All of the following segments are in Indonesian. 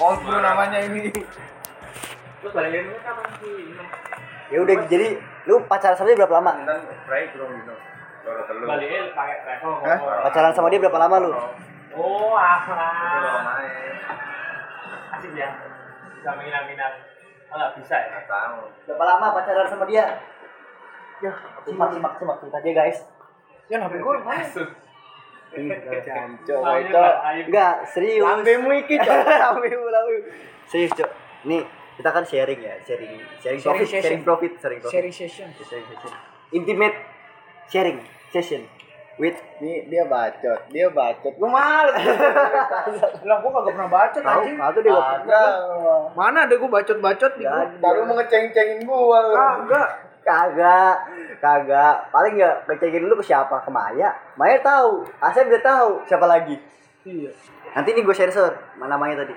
brew namanya ini. Terus balik dari kapan sih? Ya udah jadi lu pacaran sama dia berapa lama? Kan fry belum gitu. Baru telur. Baliknya pakai travel. Pacaran sama dia berapa lama lu? Oh, ah. main. Asik ya. Bisa menginap-inap. Oh, nggak bisa ya? Tahu. Berapa lama pacaran sama dia? Ya, simak simak simak cerita dia guys. Ya HP gue mana? Jancok, Cok. Enggak, serius. Lambemu iki, Cok. Lambemu, lambemu. Serius, Cok. Nih, kita kan sharing ya, sharing sharing Sharing profit, session. sharing profit, sharing profit. Sharing session. Sharing session. Intimate sharing session with Nih dia bacot, dia bacot. Gue males. Bilang gue kagak pernah bacot tahu, anjing. tahu dia. Mana ada gue bacot-bacot di. Baru mau ngeceng-cengin gue. Kagak. Kagak, kagak. Paling ya ngecekin dulu ke siapa? Ke Maya. Maya tahu, Asep udah tahu. Siapa lagi? Iya. Nanti nih gue share share. Mana namanya tadi?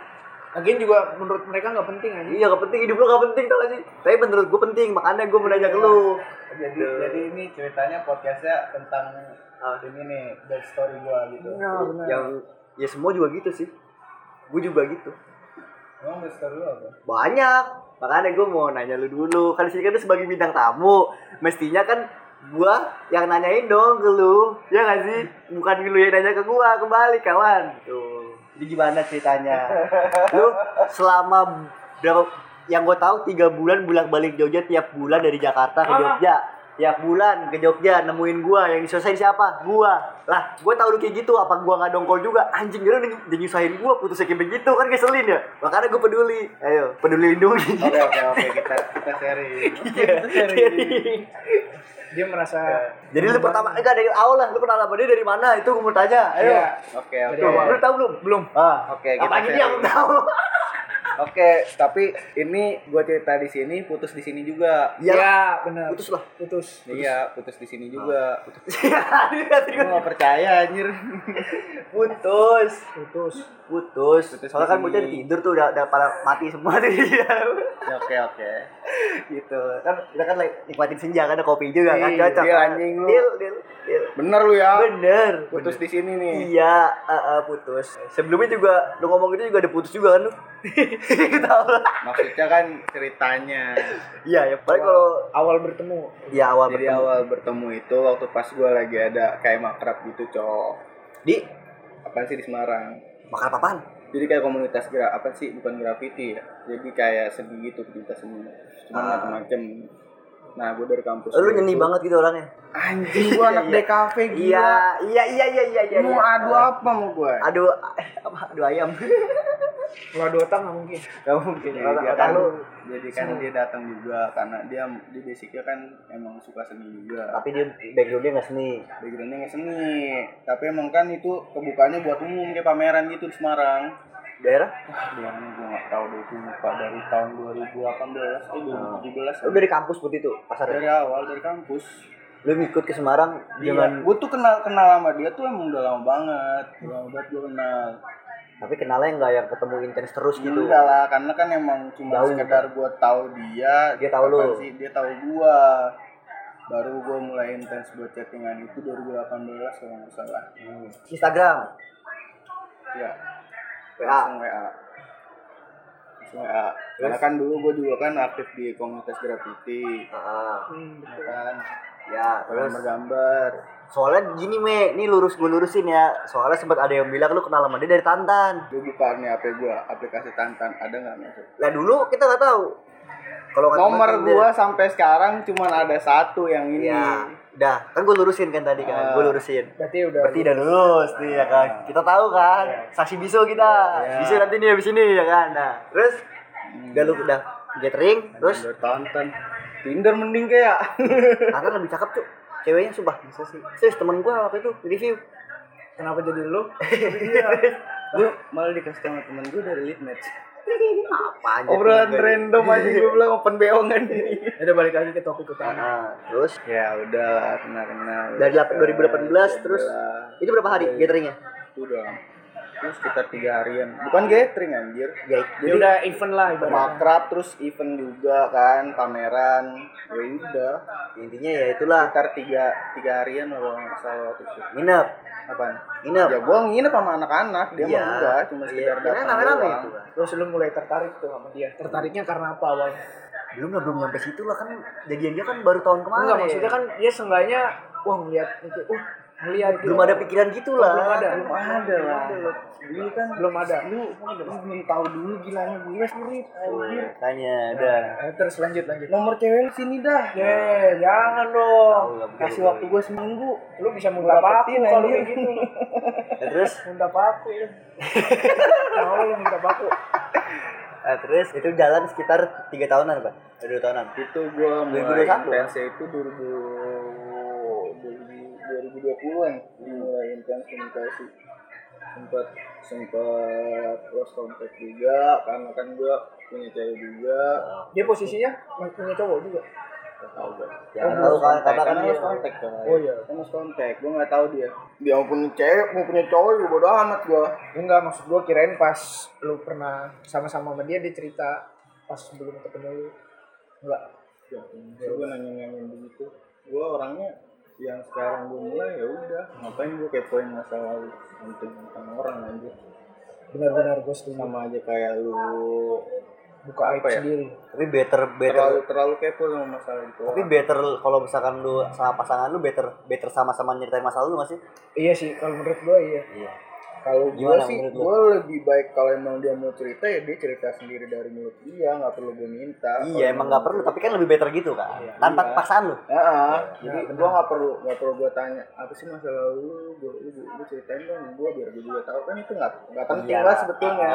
Lagian juga menurut mereka nggak penting anjing. Iya gak penting, hidup lu gak penting tau gak sih? Tapi menurut gue penting, makanya gue mau nanya ke lu jadi jadi ini ceritanya podcastnya tentang Ah. ini nih back story gua gitu Iya. Yang, ya semua juga gitu sih Gue juga gitu emang back story lu apa Banyak Makanya gue mau nanya lu dulu. Kan sini kan lu sebagai bintang tamu Mestinya kan gua yang nanyain dong ke lu. Ya gak sih? Bukan lu yang nanya ke gua kembali kawan. Tuh. Jadi gimana ceritanya? Lu selama berapa yang gue tahu tiga bulan bolak balik Jogja tiap bulan dari Jakarta ke Jogja tiap bulan ke Jogja nemuin gua yang diselesain siapa? Gua. Lah gua tahu lu kayak gitu apa gua nggak dongkol juga? Anjing lu udah nyusahin gua putusnya kayak begitu kan keselin ya? Makanya gua peduli. Ayo peduli lindungi. Oke oke oke kita kita sharing. Dia merasa jadi lu pertama enggak dari awal lah lu kenal sama dia dari mana itu gua mau tanya. Ayo. Iya. oke oke. Lu tahu belum? Belum. ah. Oke, kita apalagi dia sharing. belum tahu oke tapi ini gua cerita di sini putus di sini juga. Iya. Iya, benar. putus lah Putus. iya putus. di sini juga. Tadi gua nggak percaya anjir. Putus. Putus. putus. Putus soalnya kan bocah tidur tuh udah, udah pada mati semua tuh. Dia oke oke. Gitu. Kan kita kan lagi nikmatin senja kan ada kopi juga kan Ih, cocok deal kan? anjing lu. deal deal deal. Bener lu ya. Bener. Putus di sini nih. Iya eh, eh, putus. Sebelumnya juga lu ngomong gitu juga ada putus juga kan lu tahu lah maksudnya kan ceritanya. Iya ya paling kalau Awal bertemu. ya awal jadi bertemu. awal bertemu itu waktu pas gua lagi ada kayak makrab gitu cowok. Di? Apaan sih di Semarang? Makan apaan? Jadi kayak komunitas gerak apa sih? Bukan graffiti ya. Jadi kayak seni gitu komunitas seni cuma Ah. macam-macam nah gue dari kampus lu nyeni banget gitu orangnya? Anjing gue anak Iya. DKV gila. iya iya iya iya iya iya mau iya. adu apa mau gue aduh eh, apa aduh ayam. Kalau dua otak nggak mungkin. Gak mungkin. Jadi otak, dia otak kan lu. jadi kan dia datang juga karena dia dia basicnya kan emang suka seni juga. Tapi dia backgroundnya nggak seni. Backgroundnya nggak seni. Tapi emang kan itu kebukanya buat umum kayak pameran gitu di Semarang daerah? Dia gue nggak tahu deh itu lupa dari tahun 2018 eh 2017 lu dari kampus seperti itu pasar dari awal dari kampus. Lu ngikut ke Semarang dengan gue tuh kenal kenal sama dia tuh emang udah lama banget udah lama banget gue kenal. Tapi kenalnya nggak yang ketemu intens terus gitu? Enggak lah karena kan emang cuma Jauh, sekedar gue tahu dia Dia tahu lu. sih dia tahu gue baru gue mulai intens buat chattingan itu 2018 kalau nggak salah. Hmm. Instagram? Ya langsung WA langsung WA karena kan dulu gue juga kan aktif di komunitas graffiti. Ah, Hmm, ya kan? Ya terus? Gambar-gambar soalnya gini me ini lurus gue lurusin ya. Soalnya sempat ada yang bilang lu kenal sama dia dari Tantan. Gue buka nih HP gue aplikasi Tantan. Ada nggak masuk lah dulu kita nggak tahu. Kalau nomor dia- sampai sekarang cuman ada satu yang ini. Ya udah kan gue lurusin kan tadi kan Ah. gue lurusin. Berarti udah. berarti udah lulus. nih ya kan? Kita tahu kan saksi bisu kita. Iya. bisu nanti nih habis ini ya kan? Nah terus? Udah lu udah gathering terus? tonton Tinder mending kayak. Tantan lebih cakep tuh ceweknya sumpah. Bisa sih? Serius temen gue waktu itu review. Kenapa jadi lu? gue malah dikasih sama temen gue dari lead match apa aja obrolan random aja gue bilang open BO kan. Ini Udah balik lagi ke topik utama. Nah, terus? Ya udah lah kenal kenal. Dari delapan- 2018 terus? itu berapa hari gatheringnya? Udah itu sekitar tiga harian. Bukan gathering anjir. Ya, jadi Ya udah event lah ibaratnya. makrab terus event juga kan pameran. Ya udah. Intinya ya itulah. Sekitar tiga tiga harian kalau nggak salah waktu itu. Nginep apaan nginep ya gua nginep sama anak-anak dia Iya. mah enggak cuma Iya, sekedar karena datang doang. itu kan. Terus lu mulai tertarik tuh sama dia. Tertariknya karena apa awalnya? belum lah belum nyampe situ lah kan jadian dia kan baru tahun kemarin Enggak maksudnya kan dia seenggaknya wah ngeliat itu, uh gitu. belum ada pikiran gitu lah Belum ada. belum ada lah dulu kan Belum ada. lu lu belum tahu dulu gilanya gue surit anjir makanya udah Eh, terus lanjut lanjut. nomor cewek lu sini dah Ye, jangan dong. kasih waktu gue seminggu Lu bisa minta paku kalau anjir. kayak gitu. Ya, terus Minta paku ya. Mau lu minta paku. nah, terus itu jalan sekitar tiga tahunan pak Eh, dua tahunan itu gue mulai 2021. intensnya itu 2000 2020-an mulai intens komunikasi sempat sempat lost contact juga karena kan gue punya cewek juga Dia posisinya masih punya cowok juga. Tahu gue jangan tahu kan karena kan lost contact kan Oh iya. kan lost contact gue nggak tahu dia dia mau punya cewek mau punya cowok juga bodo amat gue Enggak, maksud gua kirain pas lu pernah sama-sama sama dia dia cerita pas sebelum ketemu lu. Enggak. gue nanya nanya begitu gue orangnya yang sekarang gue mulai ya udah ngapain gue kepoin masa lalu penting tentang orang aja Benar-benar gue setuju. sama aja kayak lu Buka aib Apa ya? sendiri. tapi better better terlalu terlalu kepo sama masalah itu tapi better kalau misalkan lu sama pasangan lu better better sama-sama nyeritain masalah lu masih Iya sih, kalau menurut gua iya. iya kalau gue sih gue lebih baik kalau emang dia mau cerita ya dia cerita sendiri dari mulut dia nggak perlu gue minta. Iya emang nggak perlu tapi kan lebih better gitu kan tanpa Iya. paksaan lu. Ya jadi gue nggak perlu nggak perlu gue tanya apa sih masalah lu? Gue lu, lu ceritain dong gue biar gue juga tahu. Kan itu nggak nggak penting Iya. lah sebetulnya.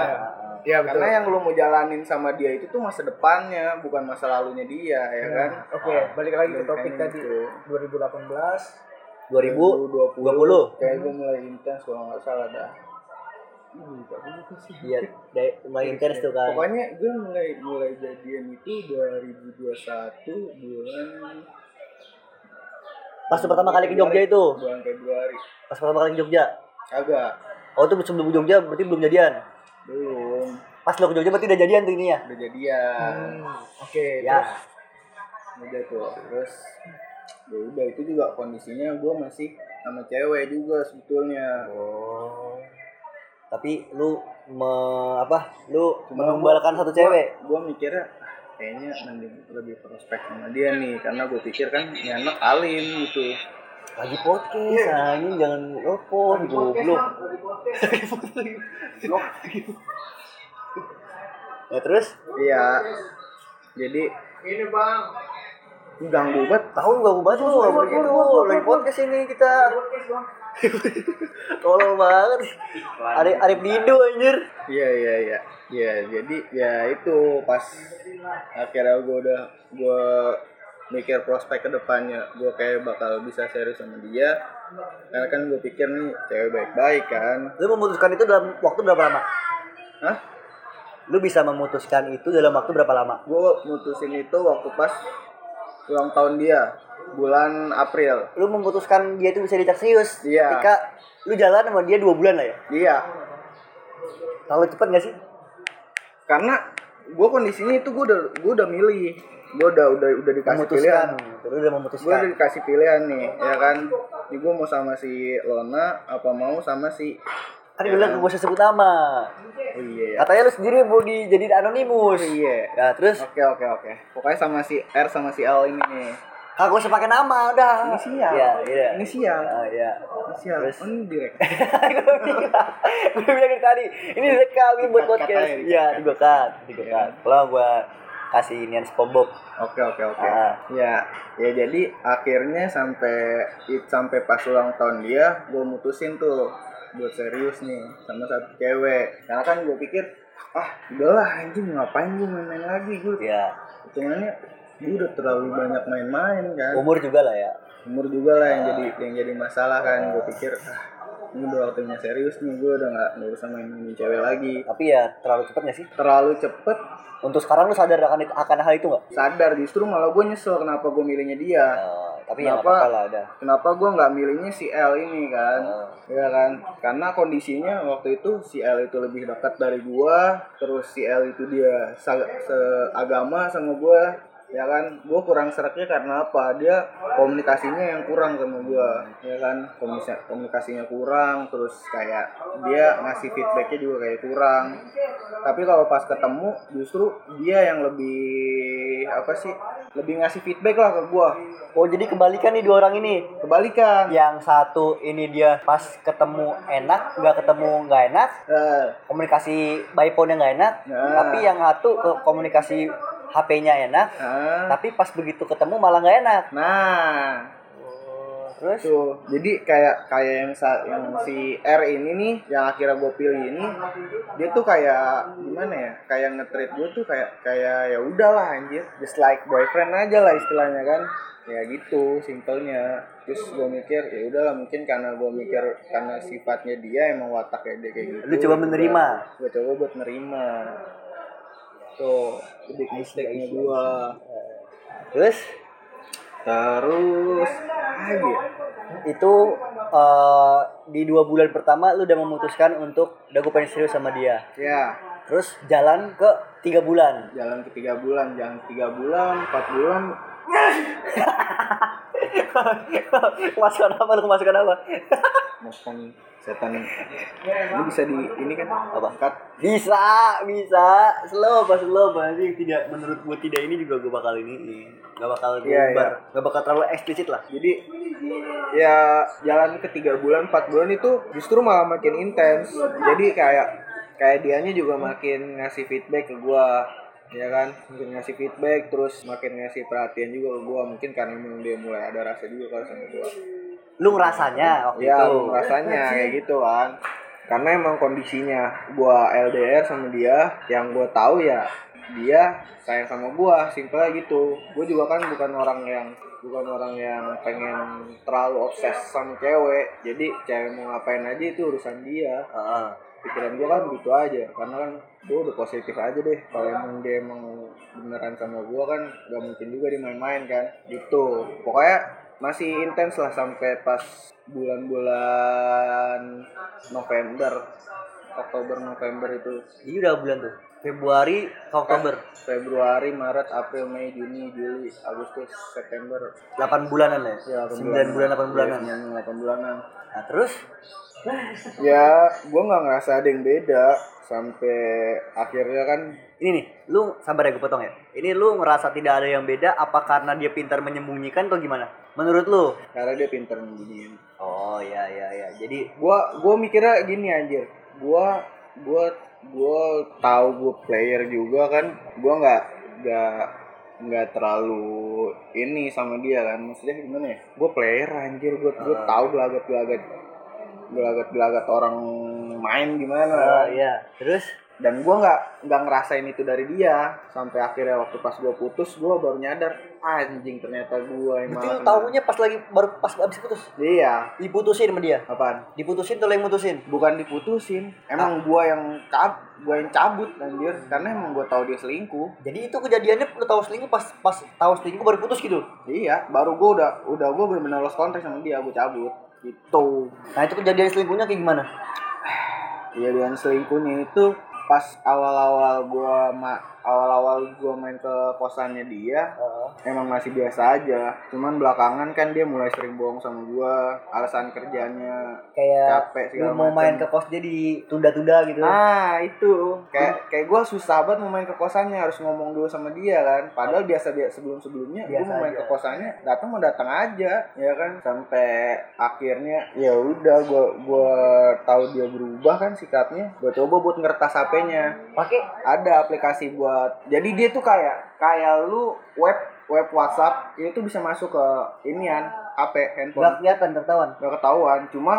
Iya betul. karena yang lu mau jalanin sama dia itu tuh masa depannya bukan masa lalunya dia ya kan? Oke, balik lagi ke topik tadi. gitu. 2018. 2020 kayak gue mulai intens kalau nggak salah dah. Iya dari mulai intens tuh kan pokoknya gue mulai mulai jadian itu 2021 bulan pas pertama kali ke Jogja itu? bulan Februari. Pas pertama kali ke Jogja? Agak oh itu sebelum ke Jogja berarti belum jadian? Belum. Pas lu ke Jogja berarti udah jadian tuh ini ya udah jadian. Hmm, Oke, ya. terus? Udah tuh terus ya udah itu juga kondisinya gue masih sama cewek juga sebetulnya. Oh. Tapi lu me, apa lu Cuma menumbalkan satu cewek? gue mikirnya ah, kayaknya mending lebih prospek sama dia nih. Karena gue pikir kan ini anak alim gitu. Lagi podcast anjing jangan telepon goblok. ya terus? Iya. Jadi ini bang. Ganggu banget. Tahu gak banget? Lu nggak boleh gitu lagi podcast ini kita. Tolol banget. Arif Arif Dido anjir. Iya iya iya. Iya jadi ya itu pas akhirnya gue udah gue mikir prospek ke depannya. Gue kayak bakal bisa serius sama dia. Karena kan gue pikir nih cewek baik-baik kan. Lu memutuskan itu dalam waktu berapa lama? Hah? lu bisa memutuskan itu dalam waktu berapa lama? Gue mutusin itu waktu pas ulang tahun dia bulan April. Lu memutuskan dia itu bisa dicak serius Iya. ketika lu jalan sama dia dua bulan lah ya? Dia terlalu cepet gak sih? Karena gue kondisinya itu gue udah gue udah milih. Gue udah udah udah dikasih pilihan memutuskan. lu udah gue memutuskan. Udah dikasih pilihan nih ya kan? Ini gue mau sama si Lona apa mau sama si kan dia bilang gak usah sebut nama. Oh iya ya katanya lu sendiri mau dijadiin anonimus. Iya. Ya terus? Oke oke oke. Pokoknya sama si R sama si L ini nih. Kagak usah pakai nama udah. Inisial. iya iya. Inisial. Ah, iya. Inisial. Terus? oh ini direct. Gue bilang gue bilang dari tadi ini direkam ini buat podcast. iya cut tiga cut kalau gue kasih inian SpongeBob. Oke oke oke. Ah. Ya ya jadi akhirnya sampai sampai pas ulang tahun dia, gue mutusin tuh buat serius nih sama satu cewek. Karena kan gue pikir ah udahlah anjing ngapain gue main-main lagi gue. ya Hitungannya gue udah terlalu banyak main-main kan. umur juga lah ya Umur juga lah yang jadi yang jadi masalah kan. Gue pikir ah ini udah waktunya serius nih gue udah nggak nggak usah main-main cewek lagi. tapi ya terlalu cepet gak sih Terlalu cepet untuk sekarang lu sadar akan akan hal itu nggak sadar justru malah gue nyesel kenapa gue milihnya dia. Eh, tapi ya Kenapa? lah udah. Kenapa gue nggak milihnya si L ini kan? Oh. ya kan? Karena kondisinya waktu itu si L itu lebih dekat dari gua terus si L itu dia sa- seagama sama gua ya kan? Gua kurang seraknya karena apa? Dia komunikasinya yang kurang sama gua ya kan? Komunikasi- komunikasinya kurang terus kayak dia ngasih feedbacknya juga kayak kurang. Tapi kalau pas ketemu justru dia yang lebih apa sih lebih ngasih feedback lah ke gua. Oh jadi kebalikan nih dua orang ini? Kebalikan. Yang satu ini dia pas ketemu enak nggak ketemu nggak enak. Eh, komunikasi by phone nggak enak. Nah. tapi yang satu ke komunikasi HP-nya enak. Ah. tapi pas begitu ketemu malah nggak enak. Nah, terus tuh. Jadi kayak kayak yang sa- yang si R ini nih yang akhirnya gue pilih ini dia tuh kayak gimana ya? Kayak nge-treat gue tuh kayak kayak ya udahlah anjir, just like boyfriend aja lah istilahnya kan. Ya gitu, simpelnya. Terus gue mikir ya udahlah mungkin karena gue mikir karena sifatnya dia emang wataknya dia kayak gitu. Lu coba menerima. Gue coba buat nerima. Tuh, lebih mistake-nya gue. terus Terus aja. itu eh, di dua bulan pertama lu udah memutuskan untuk udah gue pengen serius sama dia. Ya, terus jalan ke tiga bulan. Jalan ke tiga bulan, jalan ke tiga bulan, empat bulan, kemasukan apa lu kemasukan apa makan setan. Ini bisa di ini kan Apa? Cut. bisa bisa. Slow apa slow apa sih tidak menurut gue tidak ini juga gue bakal ini nggak bakal Iya, diumbar nggak bakal terlalu eksplisit lah. Jadi ya jalan ke tiga bulan, empat bulan itu justru malah makin intens. Jadi kayak kayak dianya juga makin ngasih feedback ke gua ya kan? Mungkin ngasih feedback terus makin ngasih perhatian juga ke gua. Mungkin karena memang dia mulai ada rasa juga kalau sama gua lu ngerasanya waktu ya itu. rasanya kayak gitu kan. Karena emang kondisinya gua LDR sama dia yang gua tahu ya dia sayang sama gua simpel aja gitu. Gua juga kan bukan orang yang bukan orang yang pengen terlalu obses sama cewek. Jadi cewek mau ngapain aja itu urusan dia. Heeh. pikiran gua kan begitu aja. Karena kan gua udah positif aja deh. Kalau emang dia emang beneran sama gua kan gak mungkin juga dia main-main kan. Gitu. Pokoknya masih intens lah sampai pas bulan-bulan November Oktober November itu Ini udah bulan tuh. Februari Oktober. Februari Maret April Mei Juni Juli Agustus September 8 bulanan ya? ya 9 bulan 8 bulanan. ya, 8 bulanan Nah, terus ya gua nggak ngerasa ada yang beda sampai akhirnya kan ini nih, lu sabar ya gue potong ya. Ini lu ngerasa tidak ada yang beda apa karena dia pintar menyembunyikan atau gimana? Menurut lu? karena dia pinter begini Oh iya iya iya. Jadi gua gua mikirnya gini anjir. Gua gua gua tahu gua player juga kan. Gua nggak nggak nggak terlalu ini sama dia kan. Maksudnya gimana ya? Gua player anjir. Gua gua Ah. tahu gelagat gelagat gelagat gelagat orang main gimana. Oh iya. Terus? Dan gua nggak nggak ngerasain itu dari dia. Sampai akhirnya waktu pas gua putus gua baru nyadar anjing ternyata gua yang berarti lu tahunya pas lagi baru pas abis putus. iya Diputusin sama dia. apaan Diputusin tuh yang mutusin. bukan diputusin emang gua yang cab gua yang cabut anjir karena emang gua tahu dia selingkuh Jadi itu kejadiannya lu tahu selingkuh pas pas tahu selingkuh baru putus gitu. iya baru gua udah udah gua bener-bener lost contact sama dia gua cabut gitu Nah, itu kejadian selingkuhnya kayak gimana? kejadian selingkuhnya itu pas awal-awal gua ma awal-awal gua main ke kosannya dia emang masih biasa aja cuman belakangan kan dia mulai sering bohong sama gua alasan kerjanya kayak capek segala mau macem. main ke kos dia ditunda-tunda gitu. Nah itu kayak kayak gue susah banget mau main ke kosannya harus ngomong dulu sama dia kan. Padahal biasa dia sebelum sebelumnya Biasa mau main aja. ke kosannya datang mau datang aja ya kan sampai akhirnya ya udah gue gua tahu dia berubah kan sikapnya. Gue coba buat ngertas HP-nya. Pakai Ada aplikasi buat jadi dia tuh kayak kayak lu web web WhatsApp itu bisa masuk ke inian HP handphone nggak kelihatan tertawan. nggak ketahuan cuma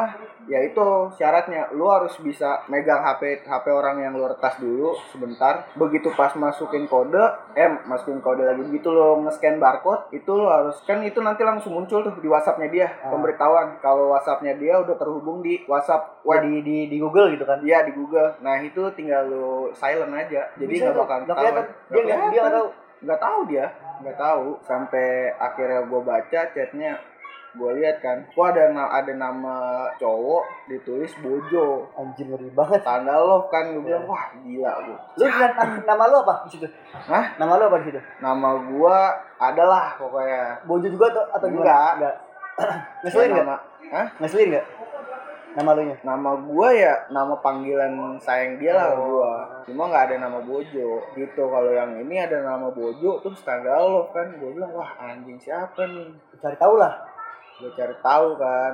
ya itu syaratnya lu harus bisa megang HP HP orang yang lu retas dulu sebentar begitu pas masukin kode eh masukin kode lagi gitu lo nge-scan barcode itu lo harus kan itu nanti langsung muncul tuh di WhatsAppnya dia Ah. pemberitahuan kalau WhatsAppnya dia udah terhubung di WhatsApp Wah, web di, di di Google gitu kan. Iya di Google. Nah itu tinggal lu silent aja. Jadi nggak bakal ketahuan. kelihatan. Dia nggak dia nggak tahu. Nggak tahu dia. Nggak tahu sampai akhirnya gue baca chatnya gue lihat kan kok ada ada nama cowok ditulis bojo Anjir ngeri banget. tanda love kan gue bilang wah gila gue Lu na- nama lu apa di situ? Hah? Nama lu apa di situ? nama gue adalah pokoknya Bojo juga atau atau? Enggak. Enggak. Ngeselin enggak? nama Hah? Ngeselin enggak? Nama lu nya? nama gue ya nama panggilan sayang dia lah Oh. gue cuma nggak ada nama bojo gitu kalau yang ini ada nama bojo terus tanda love kan gue bilang wah anjing siapa nih Cari tahu lah. gue cari tahu kan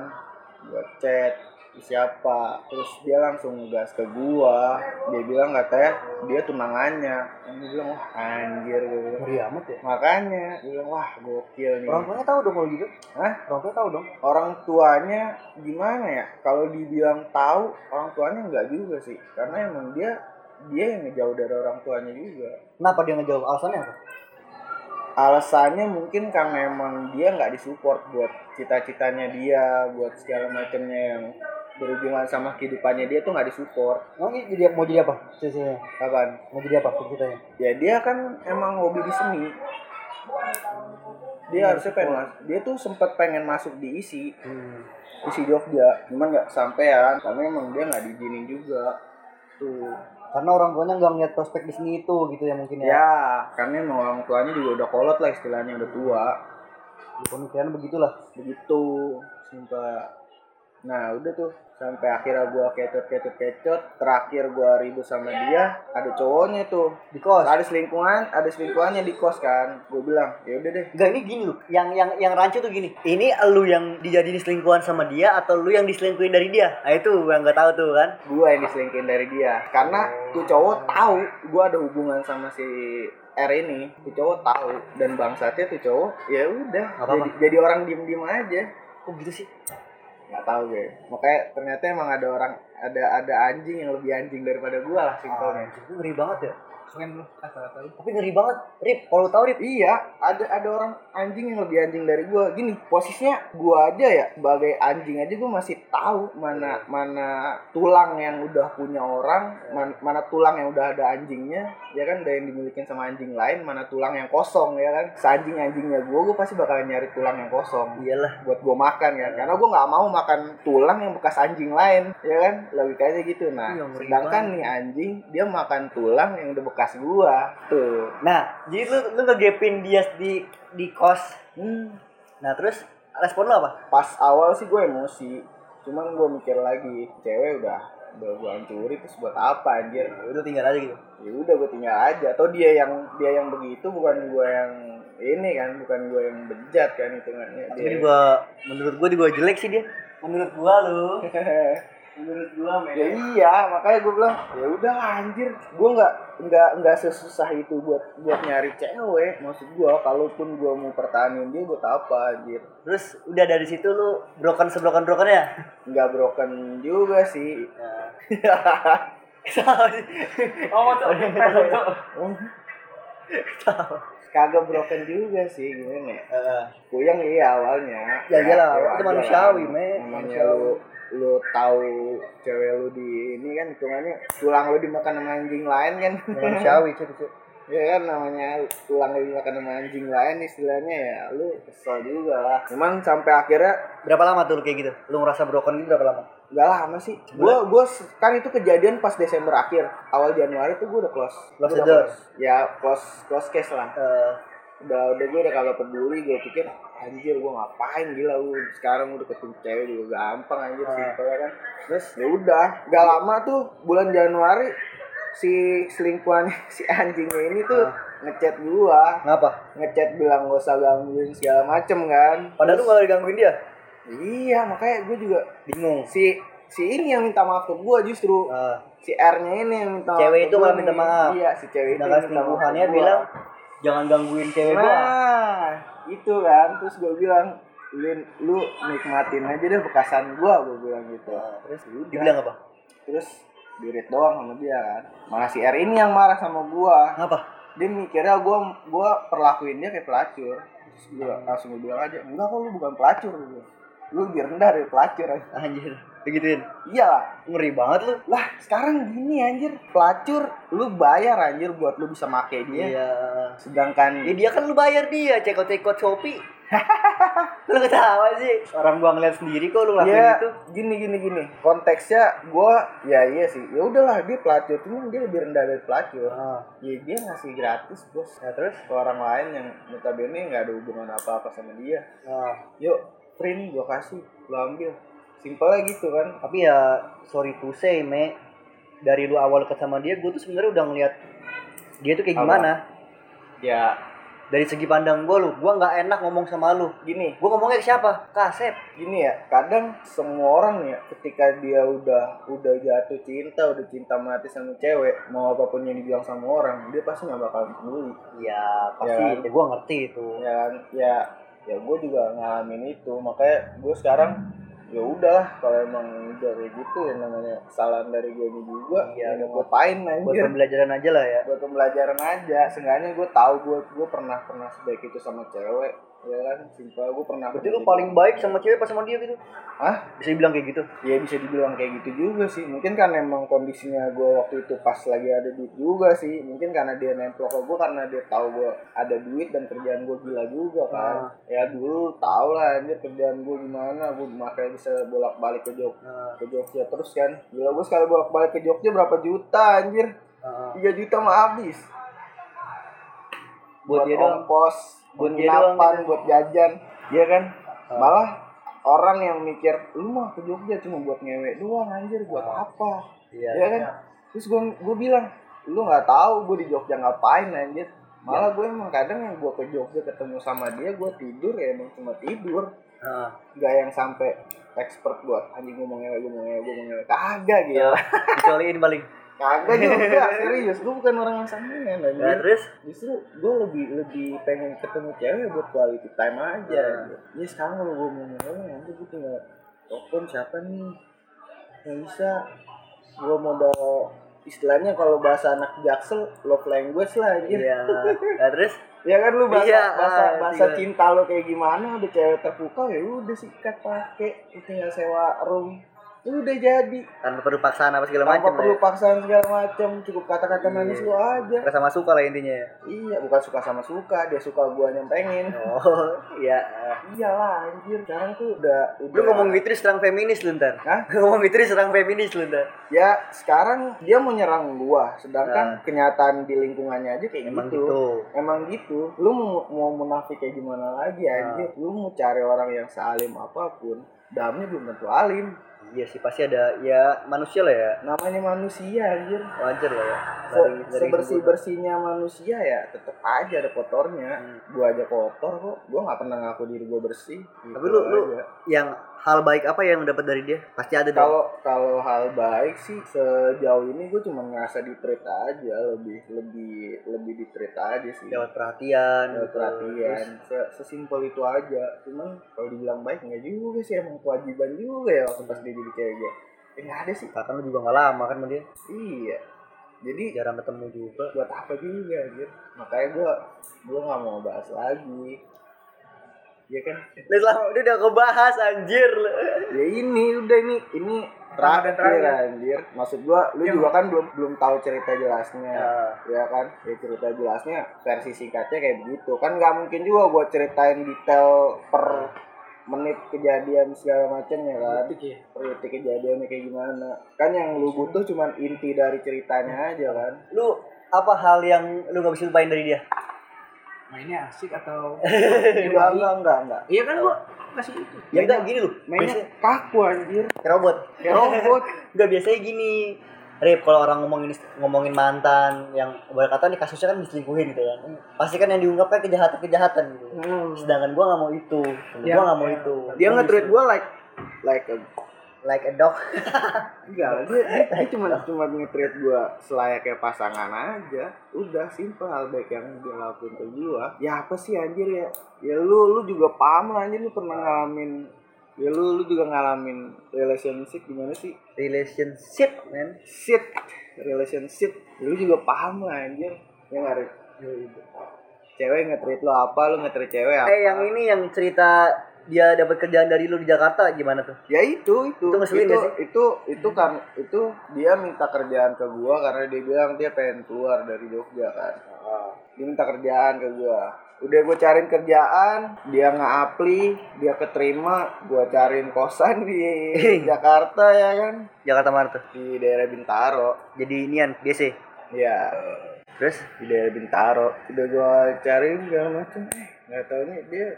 gue chat siapa terus dia langsung ngegas ke gua dia bilang katanya dia tunangannya gue bilang wah anjir gue bilang amat ya. makanya gue bilang wah gokil nih Orang tuanya tahu dong kalau gitu. Hah? Orang tuanya tahu dong. orang tuanya gimana ya kalau dibilang tahu orang tuanya nggak juga sih karena emang dia dia yang ngejauh dari orang tuanya juga Kenapa dia ngejauh? Alasannya apa? alasannya mungkin karena emang dia nggak disupport buat cita-citanya dia buat segala macamnya yang berhubungan sama kehidupannya dia tuh nggak disupport ini jadi mau jadi apa? Ceritanya. kapan Mau jadi apa ceritanya? ya dia kan emang hobi di seni dia harusnya pengen mas dia tuh sempet pengen masuk di isi Hmm. isi Jogja cuman nggak sampean karena emang dia nggak diizinin juga tuh Karena orang tuanya nggak ngeliat prospek di sini itu gitu ya mungkin ya. ya karena emang orang tuanya juga udah kolot lah istilahnya udah tua Di pemikiran begitulah. begitu sumpah nah udah tuh sampai akhirnya gua kecot kecot kecot terakhir gua ribut sama dia ada cowoknya tuh Di kos. ada selingkuhan ada selingkuhannya di kos kan gue bilang ya udah deh Enggak ini gini loh. Yang yang yang rancu tuh gini. Ini lu yang dijadiin selingkuhan sama dia atau lu yang diselingkuhin dari dia? Nah itu yang nggak tahu tuh kan. gue yang diselingkuhin dari dia karena tuh cowok tahu gue ada hubungan sama si R ini tuh cowok tahu dan bangsatnya tuh cowok ya udah jadi, jadi orang diem diem aja Kok gitu sih? Nggak tahu gue makanya ternyata emang ada orang ada ada anjing yang lebih anjing daripada gue lah simpelnya Itu ngeri banget ya. Keren lu kata-kata lu Tapi ngeri banget. Rip, kalau tahu Rip, Iya, ada ada orang anjing yang lebih anjing dari gua. Gini, posisinya gua aja ya sebagai anjing aja gua masih tahu mana mana tulang yang udah punya orang, man- mana tulang yang udah ada anjingnya, ya kan, ada yang dimiliki sama anjing lain, mana tulang yang kosong ya kan. Seanjing anjingnya gua, gua pasti bakalan nyari tulang yang kosong iyalah. buat gua makan kan. Karena gua nggak mau makan tulang yang bekas anjing lain, ya kan. Logikanya gitu. Nah, Iya, sedangkan nih anjing dia makan tulang yang udah bekas gua. Tuh. Nah, jadi lu lu ngegepin dia di di kos. Hmm. Nah, terus respon lu apa? pas awal sih gue emosi cuman gue mikir lagi cewek udah udah gue hancurin terus buat apa anjir Ya Udah tinggal aja gitu. ya udah gue tinggal aja atau dia yang dia yang begitu bukan gue yang ini kan bukan gue yang bejat kan hitungannya Tapi dia juga menurut gua juga jelek sih dia. Menurut gua lu. menurut gua ya iya makanya gue bilang ya udah anjir. Gue nggak nggak nggak sesusah itu buat buat nyari cewek maksud gue kalaupun gue mau pertahanin dia buat apa anjir. Terus udah dari situ lu broken sebroken broken ya? nggak broken juga sih. Oh tuh. Kagak broken juga sih gimana ya? Heeh. Puyeng iya awalnya. Ya iyalah, cewek itu manusiawi, lah. Me. Namanya lu lu tahu cewek lu di ini kan hitungannya tulang lu dimakan sama anjing lain kan. manusiawi cuy cuy. ya kan namanya tulang lu dimakan sama anjing lain istilahnya ya lu kesel juga lah. Cuman sampai akhirnya Berapa lama tuh lu kayak gitu? Lu ngerasa broken gitu berapa lama? Gak lama sih. Gua gua s- kan itu kejadian pas Desember akhir. Awal Januari tuh gua udah close. Close udah close. Ya close close case lah. Eh, udah udah gue udah kalau peduli gue pikir anjir gue ngapain gila gue sekarang udah ketemu cewek juga gampang anjir Ah. simpel ya kan terus ya udah gak lama tuh bulan Januari si selingkuhan si anjingnya ini tuh ngechat gua ngapa? ngechat bilang gak usah gangguin segala macem kan Padahal lu gak digangguin dia. iya makanya gue juga Bingung. si si ini yang minta maaf ke gue justru Eh, si R-nya ini yang minta maaf Cewek ke itu malah minta maaf. iya si cewek itu sedangkan yang minta maaf bilang jangan gangguin cewek gua. Nah, itu kan terus gue bilang lu, lu nikmatin aja deh bekasan gua gue bilang gitu terus udah. Dibilang apa? terus dirit doang sama dia kan malah si R ini yang marah sama gua Ngapa? dia mikirnya gua gua perlakuin dia kayak pelacur terus gua langsung gua bilang aja enggak kok lu bukan pelacur gua lu lebih rendah dari pelacur anjir. Anjir. Begituin. iyalah Ngeri banget lu. lah sekarang gini anjir pelacur lu bayar anjir buat lu bisa make dia Iya. sedangkan Ya dia kan lu bayar dia, cekot-cekot Shopee. lu ketawa sih. Orang gua ngeliat sendiri kok lu ngelakuin ya itu. gini gini gini konteksnya gua ya iya sih ya udahlah dia pelacur cuma dia lebih rendah dari pelacur Ah. ya dia ngasih gratis bos Ya terus? ke orang lain yang notabene nggak ada hubungan apa apa sama dia Ah. yuk print gua kasih lu ambil simpelnya gitu kan Tapi ya sorry to say, Me. Dari lu awal deket sama dia, gue tuh sebenarnya udah ngeliat dia tuh kayak Apa? gimana. ya Dari segi pandang gue lu, gue nggak enak ngomong sama lu. gini Gue ngomongnya ke siapa? Kasep. gini ya kadang semua orang ya ketika dia udah udah jatuh cinta udah cinta mati sama cewek mau apa pun yang dibilang sama orang dia pasti nggak bakal peduli Ya pasti, Ya. ya, gue ngerti itu. ya kan? ya ya gue juga ngalamin itu makanya gue sekarang ya udahlah kalau emang kayak gitu ya namanya kesalahan dari gue juga Iya, ya buat- gue pain Buat anjir pembelajaran aja lah ya. buat pembelajaran aja. Seenggaknya gue tahu gue gue pernah pernah sebaik itu sama cewek ya kan simpel gue pernah Berarti lu paling baik sama cewek pas sama dia gitu? Hah? Bisa dibilang kayak gitu? ya bisa dibilang kayak gitu juga sih mungkin kan emang kondisinya gue waktu itu pas lagi ada duit juga sih mungkin karena dia nempel ke gue karena dia tahu gue ada duit dan kerjaan gue gila juga kan Ah. ya dulu tau lah anjir kerjaan gue gimana gue makanya bisa bolak balik ke Jog Nah, ke Jogja terus kan gila gue sekali bolak balik ke Jogja berapa juta anjir ah. 3 juta mah habis Buat dia doang. ongkos buat doang penginapan gitu. buat jajan ya kan Ah. malah orang yang mikir lu mah ke Jogja cuma buat ngewek doang anjir buat apa Iya. ya kan terus gue gue bilang lu nggak tahu gue di Jogja ngapain anjir malah gue emang kadang yang gue ke Jogja ketemu sama dia gue tidur ya emang cuma tidur Ah. nggak yang sampai expert buat anjing ngomong ngewek gue ngewek gue ngewek kagak gitu Kecualiin paling. Kagak juga serius gue bukan orang yang sangean Nah, anjir terus? justru gue lebih lebih pengen ketemu cewek buat quality time aja Nah. ya sekarang kalau gue mau ngomong nanti gue tinggal telepon siapa nih yang bisa gue modal istilahnya kalau bahasa anak jaksel love language lah anjir Iya. Nah, terus? ya kan lu bahasa Iya, bahasa ah, bahasa iya. cinta lo kayak gimana udah cewek terpukau ya udah sikat pakai tinggal sewa room udah jadi Tanpa perlu paksaan apa segala tanpa macam perlu ya. paksaan segala macam cukup kata-kata manis lu aja Suka sama suka lah intinya ya. iya bukan suka sama suka dia suka gua yang pengen Oh, iya. iyalah anjir sekarang tuh udah udah Lu ngomong gitu serang feminis lu ntar. Hah? ngomong gitu serang feminis lu ntar. ya sekarang dia mau nyerang gua sedangkan Nah. kenyataan di lingkungannya aja kayak Emang gitu. gitu. emang gitu lu mau, mau munafik kayak gimana lagi Nah. anjir lu mau cari orang yang sealim apa pun damnya belum tentu alim Iya sih pasti ada ya manusia lah ya. namanya manusia anjir Wajar lah ya. sebersih bersihnya manusia ya tetep aja ada kotornya Hmm. gua aja kotor kok gua nggak pernah ngaku diri gua bersih Tapi Gitu lu lu aja. yang hal baik apa yang dapat dari dia? Pasti ada dong. kalau kalau hal baik sih sejauh ini gue cuma ngerasa di treat aja lebih lebih lebih di treat aja sih dapat perhatian, Dapat gitu. perhatian Se- sesimpel itu aja cuman kalau dibilang baik nggak juga sih emang kewajiban juga ya waktu pas dia jadi cewek gue eh, nggak ada sih Bahkan lu juga gak lama kan sama dia. iya jadi Jarang ketemu juga. buat apa juga gitu makanya gue gue nggak mau bahas lagi ya kan? Lu selama dia udah kebahas anjir. ya ini udah ini ini terakhir terakhir. anjir. Maksud gua lu juga kan belum belum tahu cerita jelasnya. Ya. ya kan? Ya cerita jelasnya versi singkatnya kayak begitu. Kan nggak mungkin juga gua ceritain detail per menit kejadian segala macam ya kan? Per detik kejadiannya kayak gimana. Kan yang lu butuh cuman inti dari ceritanya aja kan? Lu apa hal yang lu gak bisa lupain dari dia? Mainnya asik atau enggak enggak enggak enggak iya kan gua kasih itu Ya enggak gini lu. mainnya Biasanya kaku anjir kayak robot. kayak robot Enggak biasanya gini. Rip kalau orang ngomongin ngomongin mantan yang berkata nih kasusnya kan diselingkuhin gitu kan. Pasti kan yang diungkapkan kejahatan-kejahatan gitu. Hmm. Sedangkan gua nggak mau itu. Ya, gua nggak mau ya. itu. dia nge-treat gua like like a like a dog. Enggak, dia, dia, dia cuma cuma nge-treat gua selayaknya pasangan aja. Udah simpel hal baik yang dia lakuin ke gua. Ya apa sih anjir ya? Ya lu lu juga paham lah anjir lu pernah ngalamin ya lu lu juga ngalamin relationship gimana sih? Relationship, man. Shit, relationship. Ya, lu juga paham lah anjir. Ya nggak? Cewek nge-treat lu apa, lu nge-treat cewek apa? Eh yang ini yang cerita dia dapat kerjaan dari lu di Jakarta gimana tuh? Ya itu itu. Itu ngeselin itu sih? itu itu kan itu dia minta kerjaan ke gua karena dia bilang dia pengen keluar dari Jogja kan. Dia minta kerjaan ke gua. Udah gua cariin kerjaan dia nggak apli dia keterima gua cariin kosan di Jakarta ya kan? Jakarta mana tuh? Di daerah Bintaro. Jadi inian DC ya terus? Di daerah Bintaro. Udah gua cariin segala macam eh nggak taunya dia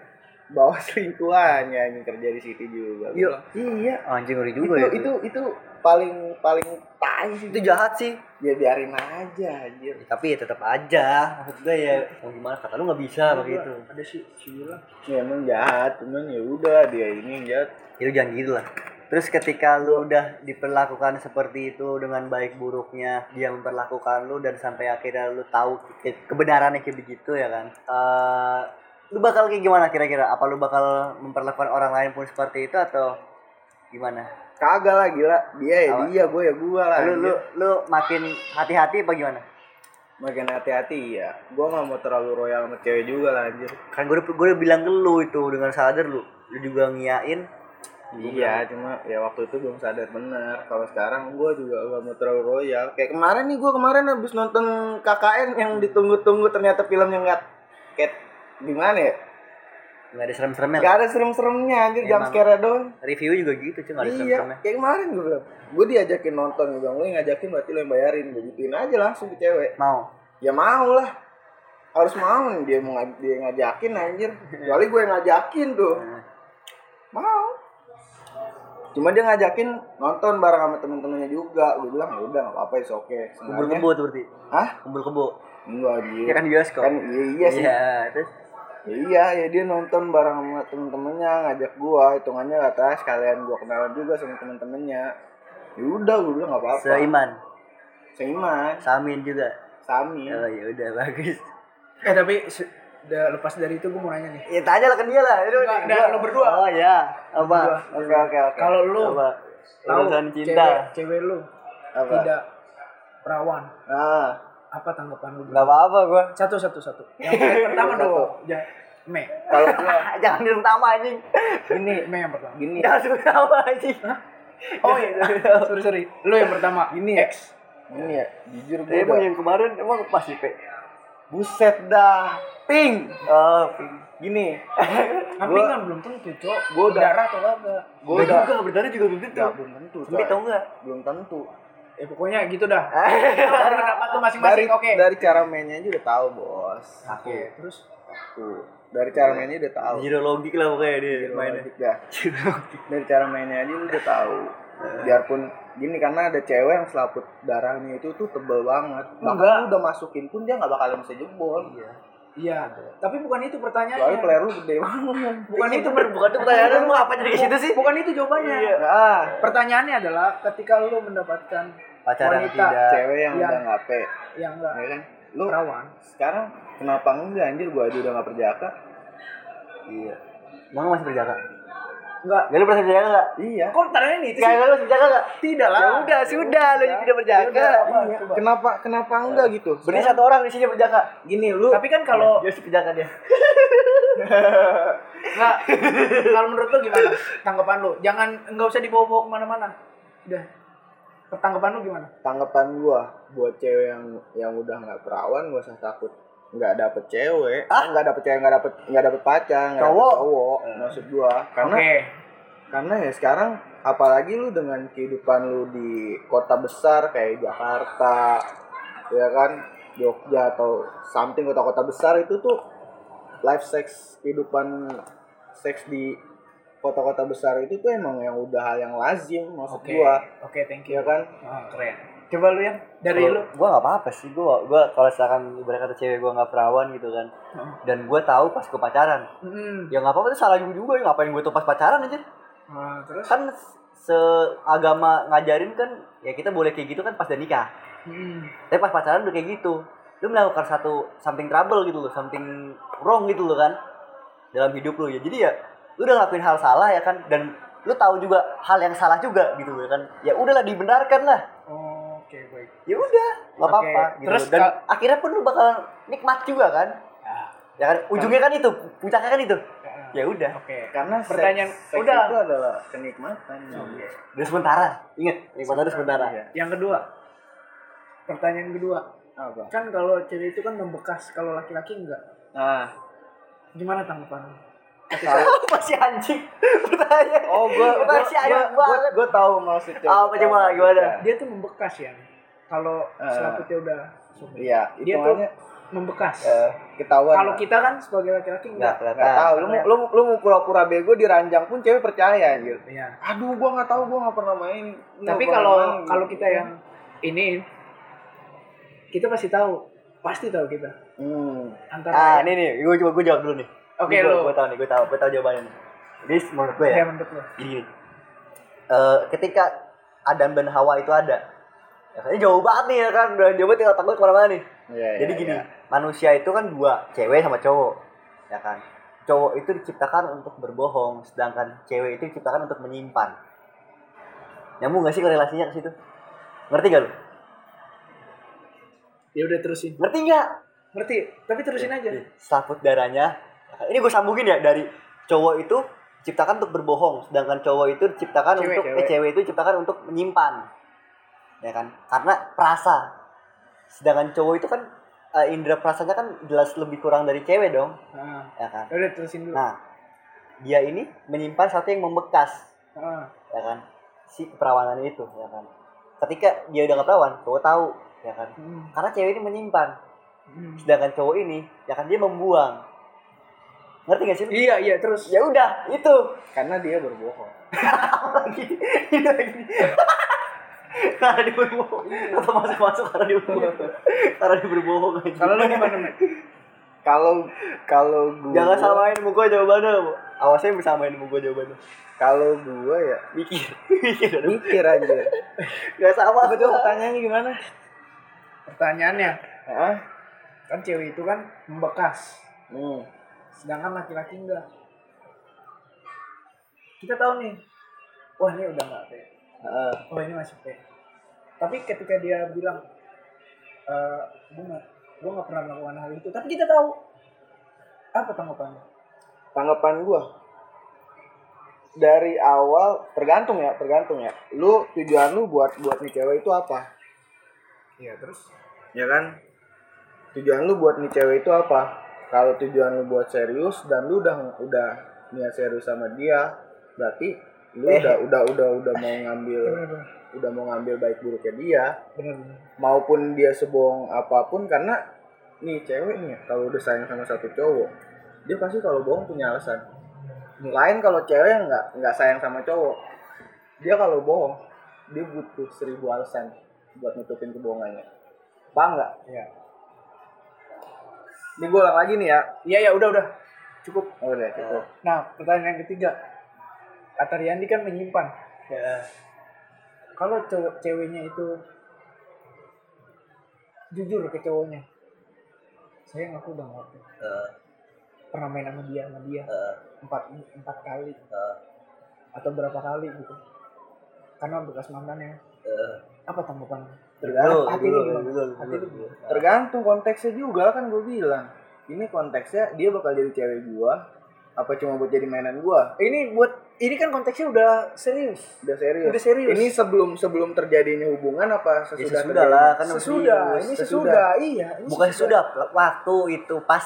bawa selingkuhannya yang kerja di situ juga. Iya. iya anjing ngeri itu juga ya itu itu paling paling tai sih. Itu jahat sih. Ya biarin aja anjir. Tapi ya tetap aja maksud gue ya mau gimana kata lu nggak bisa begitu ada sih si bilang ya emang jahat cuman ya udah dia ini yang jahat. Ya lu jangan gitu lah. Terus ketika lu udah diperlakukan seperti itu dengan baik buruknya dia memperlakukan lu dan sampai akhirnya lu tahu ke- kebenarannya kayak begitu ya kan? Eh, lu bakal kayak gimana kira-kira? Apa lu bakal memperlakukan orang lain pun seperti itu atau gimana? Kagak lah gila. Dia ya Apa? dia gue ya gue lah lu lu lu makin hati-hati apa gimana? Makin hati-hati ya gue nggak mau terlalu royal sama cewek juga lah anjir. Kan gue udah, gue udah bilang ke lu itu dengan sadar lu. Lu juga ngiyain. Iya, cuma ya waktu itu belum sadar benar. Kalau sekarang gue juga gak mau terlalu royal. Kayak kemarin nih gue kemarin habis nonton KKN yang ditunggu-tunggu ternyata filmnya nggak gimana ya? nggak ada serem-seremnya Gak ada serem-seremnya anjir jam scare doang. review juga gitu cuy nggak ada Iya, serem-seremnya kayak kemarin gue bilang. Gue diajakin nonton, gue bilang, lu yang ngajakin berarti lu yang bayarin. Gue gituin aja langsung ke cewek. mau Ya mau lah. Harus mau dia mau ngaj- dia ngajakin anjir. Kecuali gue yang ngajakin tuh. Mau. Cuma dia ngajakin nonton bareng sama temen-temennya juga. Gue bilang ya udah nggak apa-apa, is oke. kumpul Sengaja. kebo tuh berarti Hah? kumpul kebo Enggak dia. ya kan bioskop Kan iya, iya sih. iya terus Ya iya, ya dia nonton bareng sama temen-temennya, ngajak gua, hitungannya kata sekalian gua kenalan juga sama temen-temennya. Ya udah, gua bilang nggak apa-apa. seiman. Seiman, samin juga. Sami. oh ya udah bagus. Eh tapi udah lepas dari itu gue mau nanya nih. Ya tanya lah ke dia lah. Itu- Enggak, gua- enggak, lu berdua. oh ya apa? oke oke oke. Kalau lu apa? tahu urusan cewek cinta. cewek lu Apa? tidak perawan Nah, apa tanggapan lu? Nggak apa-apa gua. Satu satu satu. Yang pertama dong ya me. Kalau gua. Jangan di pertama anjing. Gini me yang pertama. Gini, jangan di pertama anjing. Oh iya. Sorry sorry. Lu yang pertama. Gini ya? X. Gini ya, jujur gua emang yang kemarin emang pas sih pe buset dah, ping. oh Gini, tapi Gua- kan belum tentu cok. gua udah- darah atau kagak? Gua Gua udah, juga berdarah juga belum tentu. Belum tentu, coy. tau enggak belum tentu. Ya pokoknya gitu dah. Pendapat lu Dari masing-masing oke. dari cara mainnya aja udah tahu bos. oke terus? Tuh, dari cara mainnya udah tahu. Zero logik lah pokoknya dia mainnya. logik dah. dari cara mainnya aja udah tahu. Biarpun gini karena ada cewek yang selaput darahnya itu tuh tebel banget. Bahkan lu udah masukin pun dia nggak bakalan bisa jebol. Iya tapi bukan itu soalnya pertanyaannya player lu gede banget. Bukan itu. Bukan bukan itu pertanyaan lu apa jadi ke situ sih? Bukan itu jawabannya. Ah. Pertanyaannya adalah ketika lu mendapatkan pacaran Wanita. tidak? cewek yang Iya. udah nggak pe. Yang enggak ya kan? Lu perawan. sekarang kenapa enggak anjir? Gua aja udah nggak perjaka. Iya. Lu masih berjaga enggak Gak lu pernah berjaga gak? iya kok pertanyaan itu Gak, sih lu masih berjaga gak? tidak lah Ya udah, sudah, lu Udah. tidak berjaga Yaudah, apa? Iya. Coba. kenapa kenapa enggak gitu Berarti satu orang di sini berjaga gini lu tapi kan kalau Dia berjaga dia Enggak. Kalau menurut lu gimana? Tanggapan lu? Jangan enggak usah dibawa-bawa ke mana-mana. Udah. Tanggapan lu gimana? tanggapan gua buat cewek yang yang udah nggak perawan gak usah takut nggak dapet cewek Ah? nggak dapet cewek nggak dapet nggak dapet pacar nggak dapet Cowok? Eh. maksud gua karena Oke. karena ya sekarang apalagi lu dengan kehidupan lu di kota besar kayak Jakarta ya kan Jogja atau something kota-kota besar itu tuh life sex kehidupan seks di kota-kota besar itu tuh emang yang udah hal yang lazim maksud Oke. gua Oke, thank you. ya kan Ah, keren. Coba lu ya dari lu. Gue gak apa-apa sih Gue gua, kalau misalkan ibarat kata cewek gue gak perawan gitu kan. Hmm. Dan gue tahu pas gue pacaran. Hmm. Ya gak apa-apa itu salah juga juga Ngapain gue tuh pas pacaran aja Ah, terus? Kan seagama ngajarin kan Ya kita boleh kayak gitu kan pas udah nikah. Hmm. Tapi pas pacaran udah kayak gitu. Lu melakukan satu something trouble gitu loh Something wrong gitu loh kan Dalam hidup lu ya. Jadi ya lu udah ngelakuin hal salah ya kan Dan lu tahu juga hal yang salah juga gitu loh kan. Ya udahlah dibenarkan lah. Oh, Oke, baik. ya udah nggak Oke, apa-apa gitu terus dan akhirnya pun lu bakal nikmat juga kan Ya. ya kan ujungnya kan itu puncaknya kan itu Ya. ya udah Oke. karena seks- Pertanyaan- seks udah. itu adalah kenikmatan udah sementara inget nikmatan itu sementara Iya. Yang kedua. Pertanyaan kedua. apa Kan kalau cewek itu kan membekas, kalau laki-laki enggak. nah Gimana tanggapan? masih anjing oh masih gua, gua, banget gua tahu maksud cewek Apa coba, gimana? Dia tuh membekas ya. Kalau Eh. selaputnya udah sobek. iya Dia tuh membekas. eh, ketahuan Kalau kita kan sebagai laki-laki nggak enggak. nggak tahu lu mau lu, lu mau pura-pura bego di ranjang pun cewek percaya anjir Iya. aduh gua nggak tahu gua nggak pernah main Tapi kalau kalau kita yang ini kita pasti tahu, pasti tahu kita. hmm. Antara ah yang- nih gue coba gue jawab dulu nih Oke, gue lu. gue tahu nih gue tahu gue tahu jawabannya nih jadi menurut gue ya ya menurut lo. jadi gini Eh, ketika Adam dan Hawa itu ada ya kan ini jauh banget nih ya kan udah jauh banget tinggal otak gue ke mana-mana nih Iya, jadi iya, gini iya. manusia itu kan dua cewek sama cowok ya kan cowok itu diciptakan untuk berbohong sedangkan cewek itu diciptakan untuk menyimpan nyambung gak sih korelasinya ke situ ngerti gak lu Ya udah terusin. ngerti nggak Ngerti? Tapi terusin aja. selaput darahnya ini gue sambungin ya dari cowok itu diciptakan untuk berbohong sedangkan cowok itu diciptakan Cewek, untuk cewek. eh cewek. itu diciptakan untuk menyimpan. Ya kan? Karena perasa. Sedangkan cowok itu kan eh, indera perasanya kan jelas lebih kurang dari cewek dong. Nah, ya kan? Ya udah terusin dulu. nah dia ini menyimpan sesuatu yang membekas. Ah, ya kan? Si keperawanan itu ya kan? Ketika dia udah nggak perawan cowok tahu ya kan? Hmm, karena cewek ini menyimpan. Hmm. sedangkan cowok ini ya kan dia membuang ngerti gak sih? Iya iya terus. ya udah itu. Karena dia berbohong. Lagi ini lagi. Karena dia berbohong. Atau masuk masuk karena dia berbohong. karena dia berbohong aja Kalau lu gimana, Mek? kalau kalau gua jangan samain muka jawabannya awasnya bisa samain muka jawabannya. Kalau gua ya mikir. Mikir mikir aja nggak sama. Apa tuh pertanyaannya gimana? Pertanyaannya, Hah? kan cewek itu kan membekas, hmm. Sedangkan laki-laki enggak. Kita tahu nih, wah ini udah enggak teh. Heeh. Oh ini masih teh. Tapi ketika dia bilang, eh gue nggak, gue nggak pernah melakukan hal itu. Tapi kita tahu apa tanggapannya? tanggapan gua dari awal tergantung ya tergantung ya lu tujuan lu buat buat nih cewek itu apa Iya terus. ya kan tujuan lu buat nih cewek itu apa kalau tujuan lu buat serius dan lu udah udah niat serius sama dia berarti lu Eh. udah udah udah udah mau ngambil Benar udah mau ngambil baik buruknya dia benar. maupun dia sebohong apa pun karena nih cewek nih kalau udah sayang sama satu cowok dia pasti kalau bohong punya alasan lain kalau cewek yang nggak nggak sayang sama cowok dia kalau bohong dia butuh seribu alasan buat nutupin kebohongannya paham nggak Iya. Ini gue ulang lagi nih ya Iya ya udah udah cukup. oh, udah cukup Nah pertanyaan yang ketiga, kata Riyandi kan menyimpan. ya Kalau cowok ceweknya itu jujur ke cowoknya, saya ngaku udah ngerti. Eh, Pernah main sama dia sama dia eh, empat empat kali eh, atau berapa kali gitu. Karena bekas mantannya. eh. Apa tanggapan? Tergantung hati dulu, lu gimana? dulu, Hati dulu, lu dulu. tergantung konteksnya juga kan gue bilang ini konteksnya dia bakal jadi cewek gua apa cuma buat jadi mainan gua Ini buat ini kan konteksnya udah serius. udah serius Udah serius. ini sebelum sebelum terjadinya hubungan apa sesudah Ya, sesudah terjadinya? lah kan sesudah, serius. ini sesudah. sesudah, iya. Ini bukan sudah waktu itu pas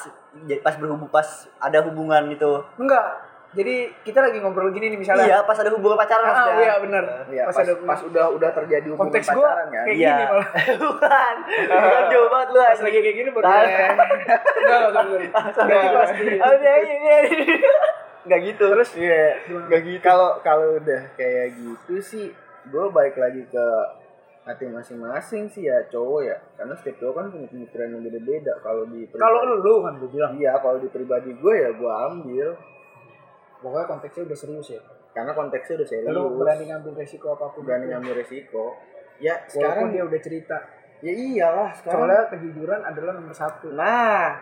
pas berhubung pas ada hubungan itu Enggak. Jadi kita lagi ngobrol gini nih misalnya. iya pas ada hubungan pacaran Ah, maksudnya. iya benar. Iya, pas, pas, ada pas udah udah terjadi hubungan konteks gua pacaran kan kayak Iya. gini malah. bukan bukan jauh banget lu Pas lagi kayak gini baru Ah. enggak enggak enggak. Berarti pas di Oh, iya, iya, iya. gitu terus Iya, nggak gitu. Kalau kalau udah kayak gitu sih, gue balik lagi ke hati masing-masing sih ya cowok ya. Karena setiap cowok kan punya pemikiran yang beda-beda. Kalau di kalau lu kan gue bilang iya, kalau di pribadi gue ya gue ambil. Pokoknya konteksnya udah serius ya. Karena konteksnya udah serius. Lu berani ngambil resiko apa pun. berani itu. ngambil resiko. Ya Walaupun sekarang dia udah cerita. ya iyalah sekarang. Soalnya kejujuran adalah nomor satu. Nah,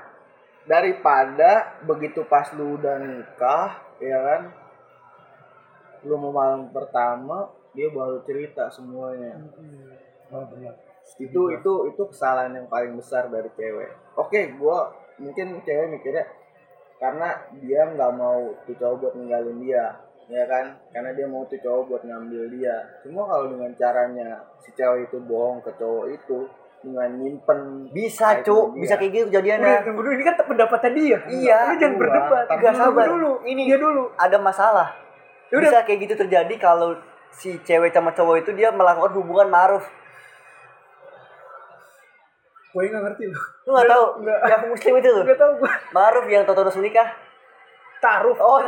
daripada begitu pas lu udah nikah, ya kan, lu mau malam pertama, dia baru cerita semuanya. Hmm. Oh benar. Itu itu itu kesalahan yang paling besar dari cewek. Oke, gua mungkin cewek mikirnya karena dia nggak mau tuh cowok buat ninggalin dia ya kan karena dia mau tuh cowok buat ngambil dia cuma kalau dengan caranya si cewek itu bohong ke cowok itu dengan nyimpen Bisa, dia. Bisa kayak gitu Udah, kejadiannya. tunggu dulu. Ini kan pendapatnya dia. Iya. Lu jangan Gua, berdebat. tapi Gak sabar dulu. Ini dia dulu. Ada masalah. Udah. Bisa kayak gitu terjadi kalau si cewek sama cowok itu dia melakukan hubungan maruf. Gue nggak ngerti loh. Lu gak tahu Nggak. yang muslim itu loh. Gak tau gue. Maruf yang Toto harus menikah. Taruh. Oh,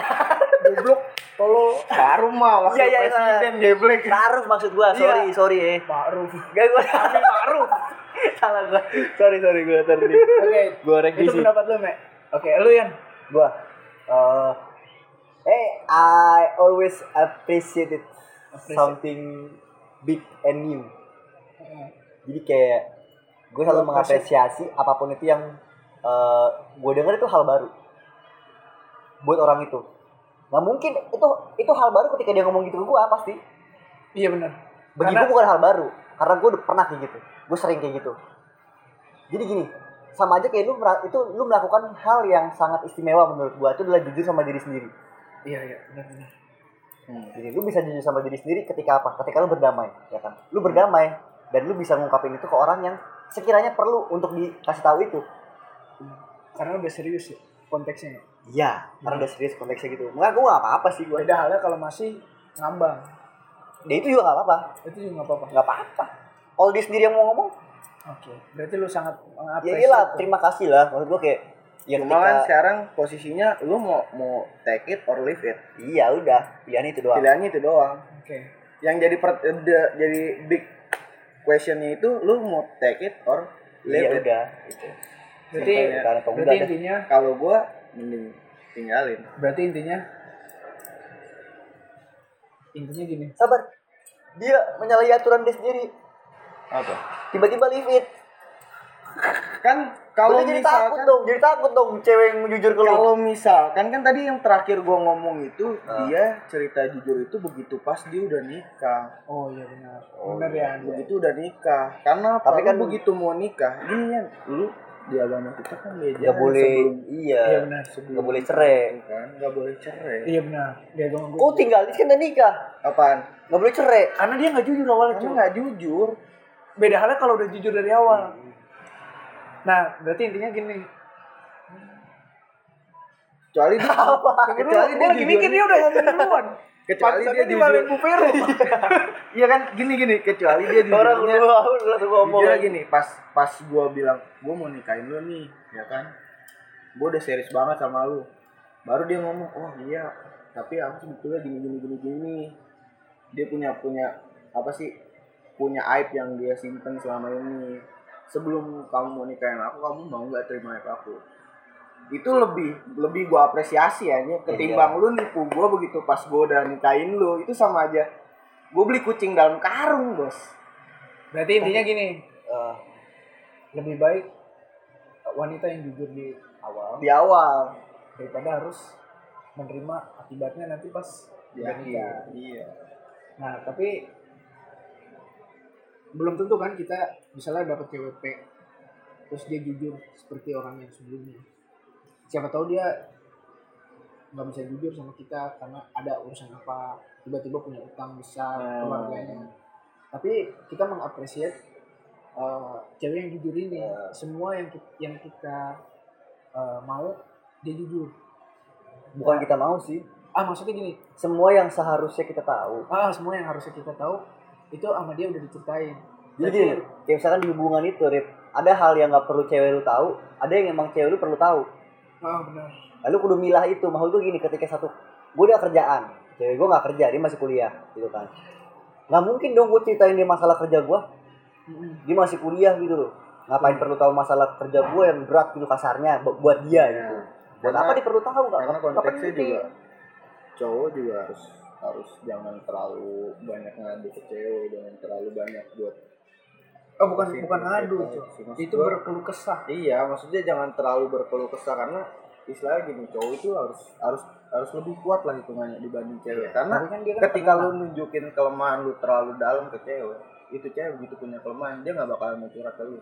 Goblok. Tolong. baru mah wakil Iya, iya, iya. presiden geblek Maruf maksud gua. Sorry, Iya. sorry eh. Ma'ruf. Gak gua. Ma'ruf. Salah gua. Sorry, sorry gua tadi. Oke. Gua Itu revisi. pendapat lu, Mek. Oke, lu Yan. Gua. eh hey, I always appreciated something big and new. Jadi kayak gue selalu Lu mengapresiasi apa pun itu yang eh gue denger itu hal baru buat orang itu. Nggak mungkin itu itu hal baru ketika dia ngomong gitu ke gue pasti. Iya benar. Bagi gue bukan hal baru karena gue udah pernah kayak gitu. Gue sering kayak gitu. Jadi gini, sama aja kayak lu itu lu melakukan hal yang sangat istimewa menurut gue itu adalah jujur sama diri sendiri. Iya, iya, benar benar. Jadi lu bisa jujur sama diri sendiri ketika apa? Ketika lu berdamai, ya kan? Lu berdamai dan lu bisa ngungkapin itu ke orang yang sekiranya perlu untuk dikasih tahu itu. Karena udah serius ya konteksnya. Iya, karena udah serius konteksnya gitu. Enggak, gue gak apa-apa sih gue. Beda halnya kalau masih ngambang. Dia itu juga gak apa-apa. Itu juga nggak apa-apa. Gak apa-apa. Kalau dia sendiri yang mau ngomong, Oke. Berarti lu sangat ya iyalah, terima kasih lah. Maksud gue kayak, ya cuma kan sekarang posisinya lu mau mau take it or leave it iya udah, pilihan itu doang. pilihannya itu doang Oke. yang jadi per, the- jadi big questionnya itu lu mau take it or leave Iya it udah. Gitu. Berarti atau berarti enggak dah. intinya kalau gua mending tinggalin berarti intinya intinya gini. Sabar. Dia menyalahi aturan dia sendiri. apa Tiba-tiba leave it. Kan kalau jadi takut misalkan dong, jadi takut dong cewek yang jujur ke lu. kalau misalkan kan tadi yang terakhir gua ngomong itu Ah. dia cerita jujur itu begitu pas dia udah nikah Oh iya benar. Oh, benar ya. begitu udah nikah karena? Tapi kan- begitu mau nikah gini kan lu di agama kita kan beda Gak boleh, sebelum, iya. Iya benar. sebelum Gak boleh cerai. kan nggak boleh cerai Iya benar. Dia agama gue. Kau tinggal di sini nikah, apaan nggak boleh cerai. Karena dia nggak jujur awalnya karena cuy. nggak jujur Beda halnya kalau udah jujur dari awal. Nah, berarti intinya gini. kecuali dia kecuali dia lagi mikir dia udah ngomong duluan. kecuali dia di jujur. balik Bu Peru. iya kan? Gini gini. Kecuali dia Orang jujurnya lu langsung ngomong. jujurnya gini. Pas pas gua bilang gua mau nikahin lu nih ya kan? Gua udah serius banget sama lu. Baru dia ngomong oh iya. Tapi aku sebetulnya gini gini gini gini. Dia punya punya apa sih? Punya aib yang dia simpen selama ini sebelum kamu mau nikahin aku kamu mau nggak terima aib aku? Itu lebih lebih gua apresiasi ya ketimbang lu nipu gua begitu pas gua udah nikahin lu itu sama aja. Gua beli kucing dalam karung bos. Berarti intinya gini. Eh, Lebih baik wanita yang jujur di awal di awal. daripada harus menerima akibatnya nanti pas nikah. akhir iya. Nah, tapi belum tentu kan kita misalnya dapat CWP terus dia jujur seperti orang yang sebelumnya. Siapa tahu dia nggak bisa jujur sama kita karena ada urusan apa tiba-tiba punya utang besar Hmm. keluarganya. Tapi kita mengapresiasi uh, cewek yang jujur ini semua yang yang kita uh, mau dia jujur. bukan kita mau sih. Ah maksudnya gini, Semua yang seharusnya kita tahu. ah semua yang harusnya kita tahu itu sama dia udah diceritain. Jadi gini, kayak misalkan di hubungan itu, Rip, ada hal yang nggak perlu cewek lu tahu, ada yang emang cewek lu perlu tahu. Ah benar. Lalu kudu milah itu. Maksud gue gini, ketika satu, gue udah kerjaan, cewek gue nggak kerja, dia masih kuliah, gitu kan. Nggak mungkin dong gue ceritain dia masalah kerja gue, dia masih kuliah gitu loh. Ngapain perlu tahu masalah kerja gue yang berat gitu kasarnya bu- buat dia gitu. Buat Karena- apa dia perlu tahu? Nggak- karena konteksnya juga cowok juga harus harus jangan terlalu banyak ngadu ke cewek jangan terlalu banyak buat Oh bukan Sih, bukan ngadu Itu gua- berkeluh kesah. iya maksudnya jangan terlalu berkeluh kesah karena istilahnya gini cowok itu harus harus harus lebih kuat lah hitungannya dibanding cewek. Karena Tapi kan dia kan ketika lu nunjukin kelemahan lu terlalu dalam ke cewek itu cewek begitu punya kelemahan dia nggak bakal mau curhat ke lu.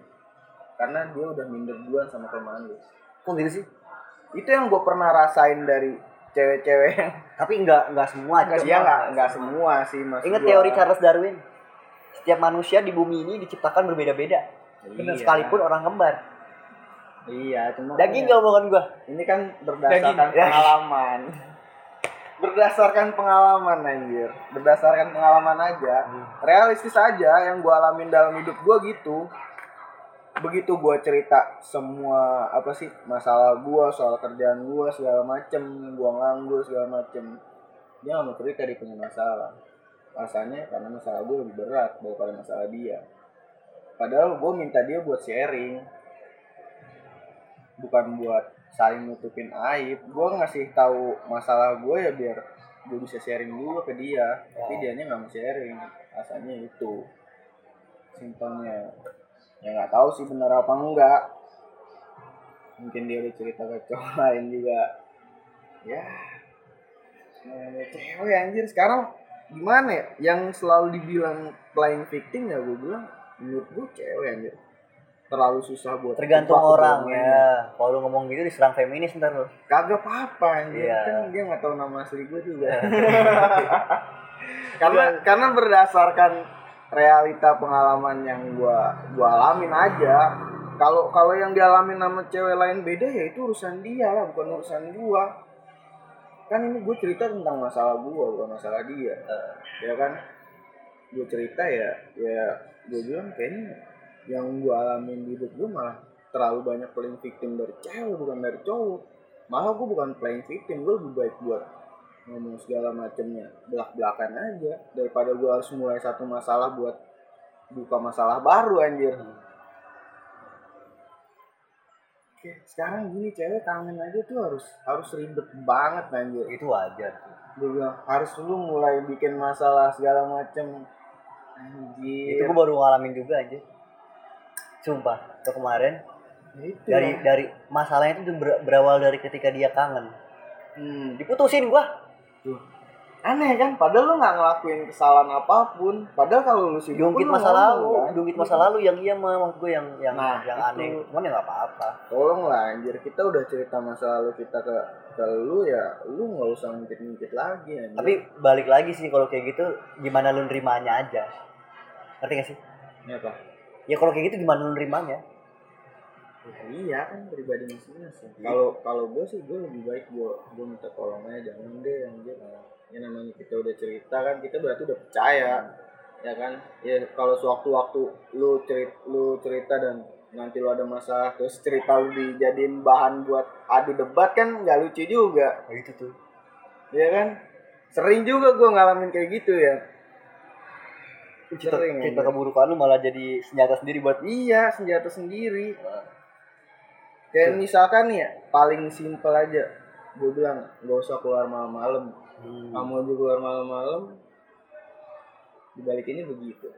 Karena dia udah minder duluan sama kelemahan lu. Kok gitu sih? itu yang gue pernah rasain dari cewek-cewek yang Tapi enggak enggak semua. Nggak Cok. Iya nggak nggak semua sih mas. Ingat teori Charles Darwin. Setiap manusia di bumi ini diciptakan berbeda-beda. Benar Sekalipun orang kembar. Iya cuma Daging gak omongan gua. Ini kan berdasarkan Daging. pengalaman. berdasarkan pengalaman anjir. Berdasarkan pengalaman aja. Realistis aja yang gua alamin dalam hidup gua gitu. Begitu gua cerita semua apa sih masalah gua soal kerjaan gua segala macem, gua nganggur segala macem. Dia nggak mau cerita dia punya masalah. Rasanya karena masalah gua lebih berat daripada masalah dia. Padahal gua minta dia buat sharing, bukan buat saling nutupin aib. Gue ngasih tahu masalah gue ya biar gue bisa sharing dulu ke dia. Tapi dia nya nggak mau sharing. Rasanya itu. Simpelnya ya nggak tahu sih benar apa enggak mungkin dia udah cerita ke cowok lain juga ya namanya cewek anjir sekarang gimana ya yang selalu dibilang playing victim ya gue bilang menurut gue cewek anjir terlalu susah buat Tergantung orang ya. Kalau lu ngomong gitu diserang feminis ntar lu. Kagak apa-apa anjir. Iya. Kan dia nggak tahu nama asli gue juga. karena karena berdasarkan realita pengalaman yang gua gua alamin aja. Kalau kalau yang dialamin sama cewek lain beda ya itu urusan dia lah, bukan urusan gua. Kan ini gue cerita tentang masalah gua, bukan masalah dia. Ya kan? Gue cerita ya, ya gue bilang kayaknya yang gue alamin di hidup gue malah terlalu banyak playing victim dari cewek bukan dari cowok malah gue bukan playing victim gue lebih baik buat ngomong segala macemnya belak belakan aja daripada gue harus mulai satu masalah buat buka masalah baru anjir Oke, sekarang gini cewek kangen aja tuh harus harus ribet banget anjir Itu wajar. gue bilang harus lu mulai bikin masalah segala macem anjir Itu gua baru ngalamin juga aja. Sumpah, itu kemarin Ya itu dari lah. dari masalahnya itu ber- berawal dari ketika dia kangen. Hmm. Diputusin gua. Aneh kan padahal lu nggak ngelakuin kesalahan apa pun padahal kalau lu sibuk Diungkit masa lalu, kan? diungkit masa lalu yang iya mah maksud gue yang yang Nah, yang aneh. Cuman ya nggak apa-apa. tolong lah anjir kita udah cerita masa lalu kita ke ke lu ya lu nggak usah ngungkit-ngungkit lagi anjir. Tapi balik lagi sih kalau kayak gitu gimana lu nerimanya aja. Ngerti gak sih? ini apa Ya kalau kayak gitu gimana lu nerimanya? Ya, iya kan pribadi masing-masing. Kalau kalau gue sih gue lebih baik gue gue minta tolong aja jangan deh anjir ya namanya kita udah cerita kan kita berarti udah percaya ya kan? Ya kalau sewaktu-waktu lu cerita lu cerita dan nanti lu ada masalah terus cerita lu dijadiin bahan buat adu debat kan nggak lucu juga. Kayak gitu tuh. ya kan? Sering juga gue ngalamin kayak gitu ya. Cerita, cerita keburukan lu malah jadi senjata sendiri buat Iya, senjata sendiri. Kayak misalkan nih ya, paling simpel aja. Gue bilang, gak usah keluar malam-malam. Hmm. Kamu aja keluar malam-malam, dibalikinnya begitu.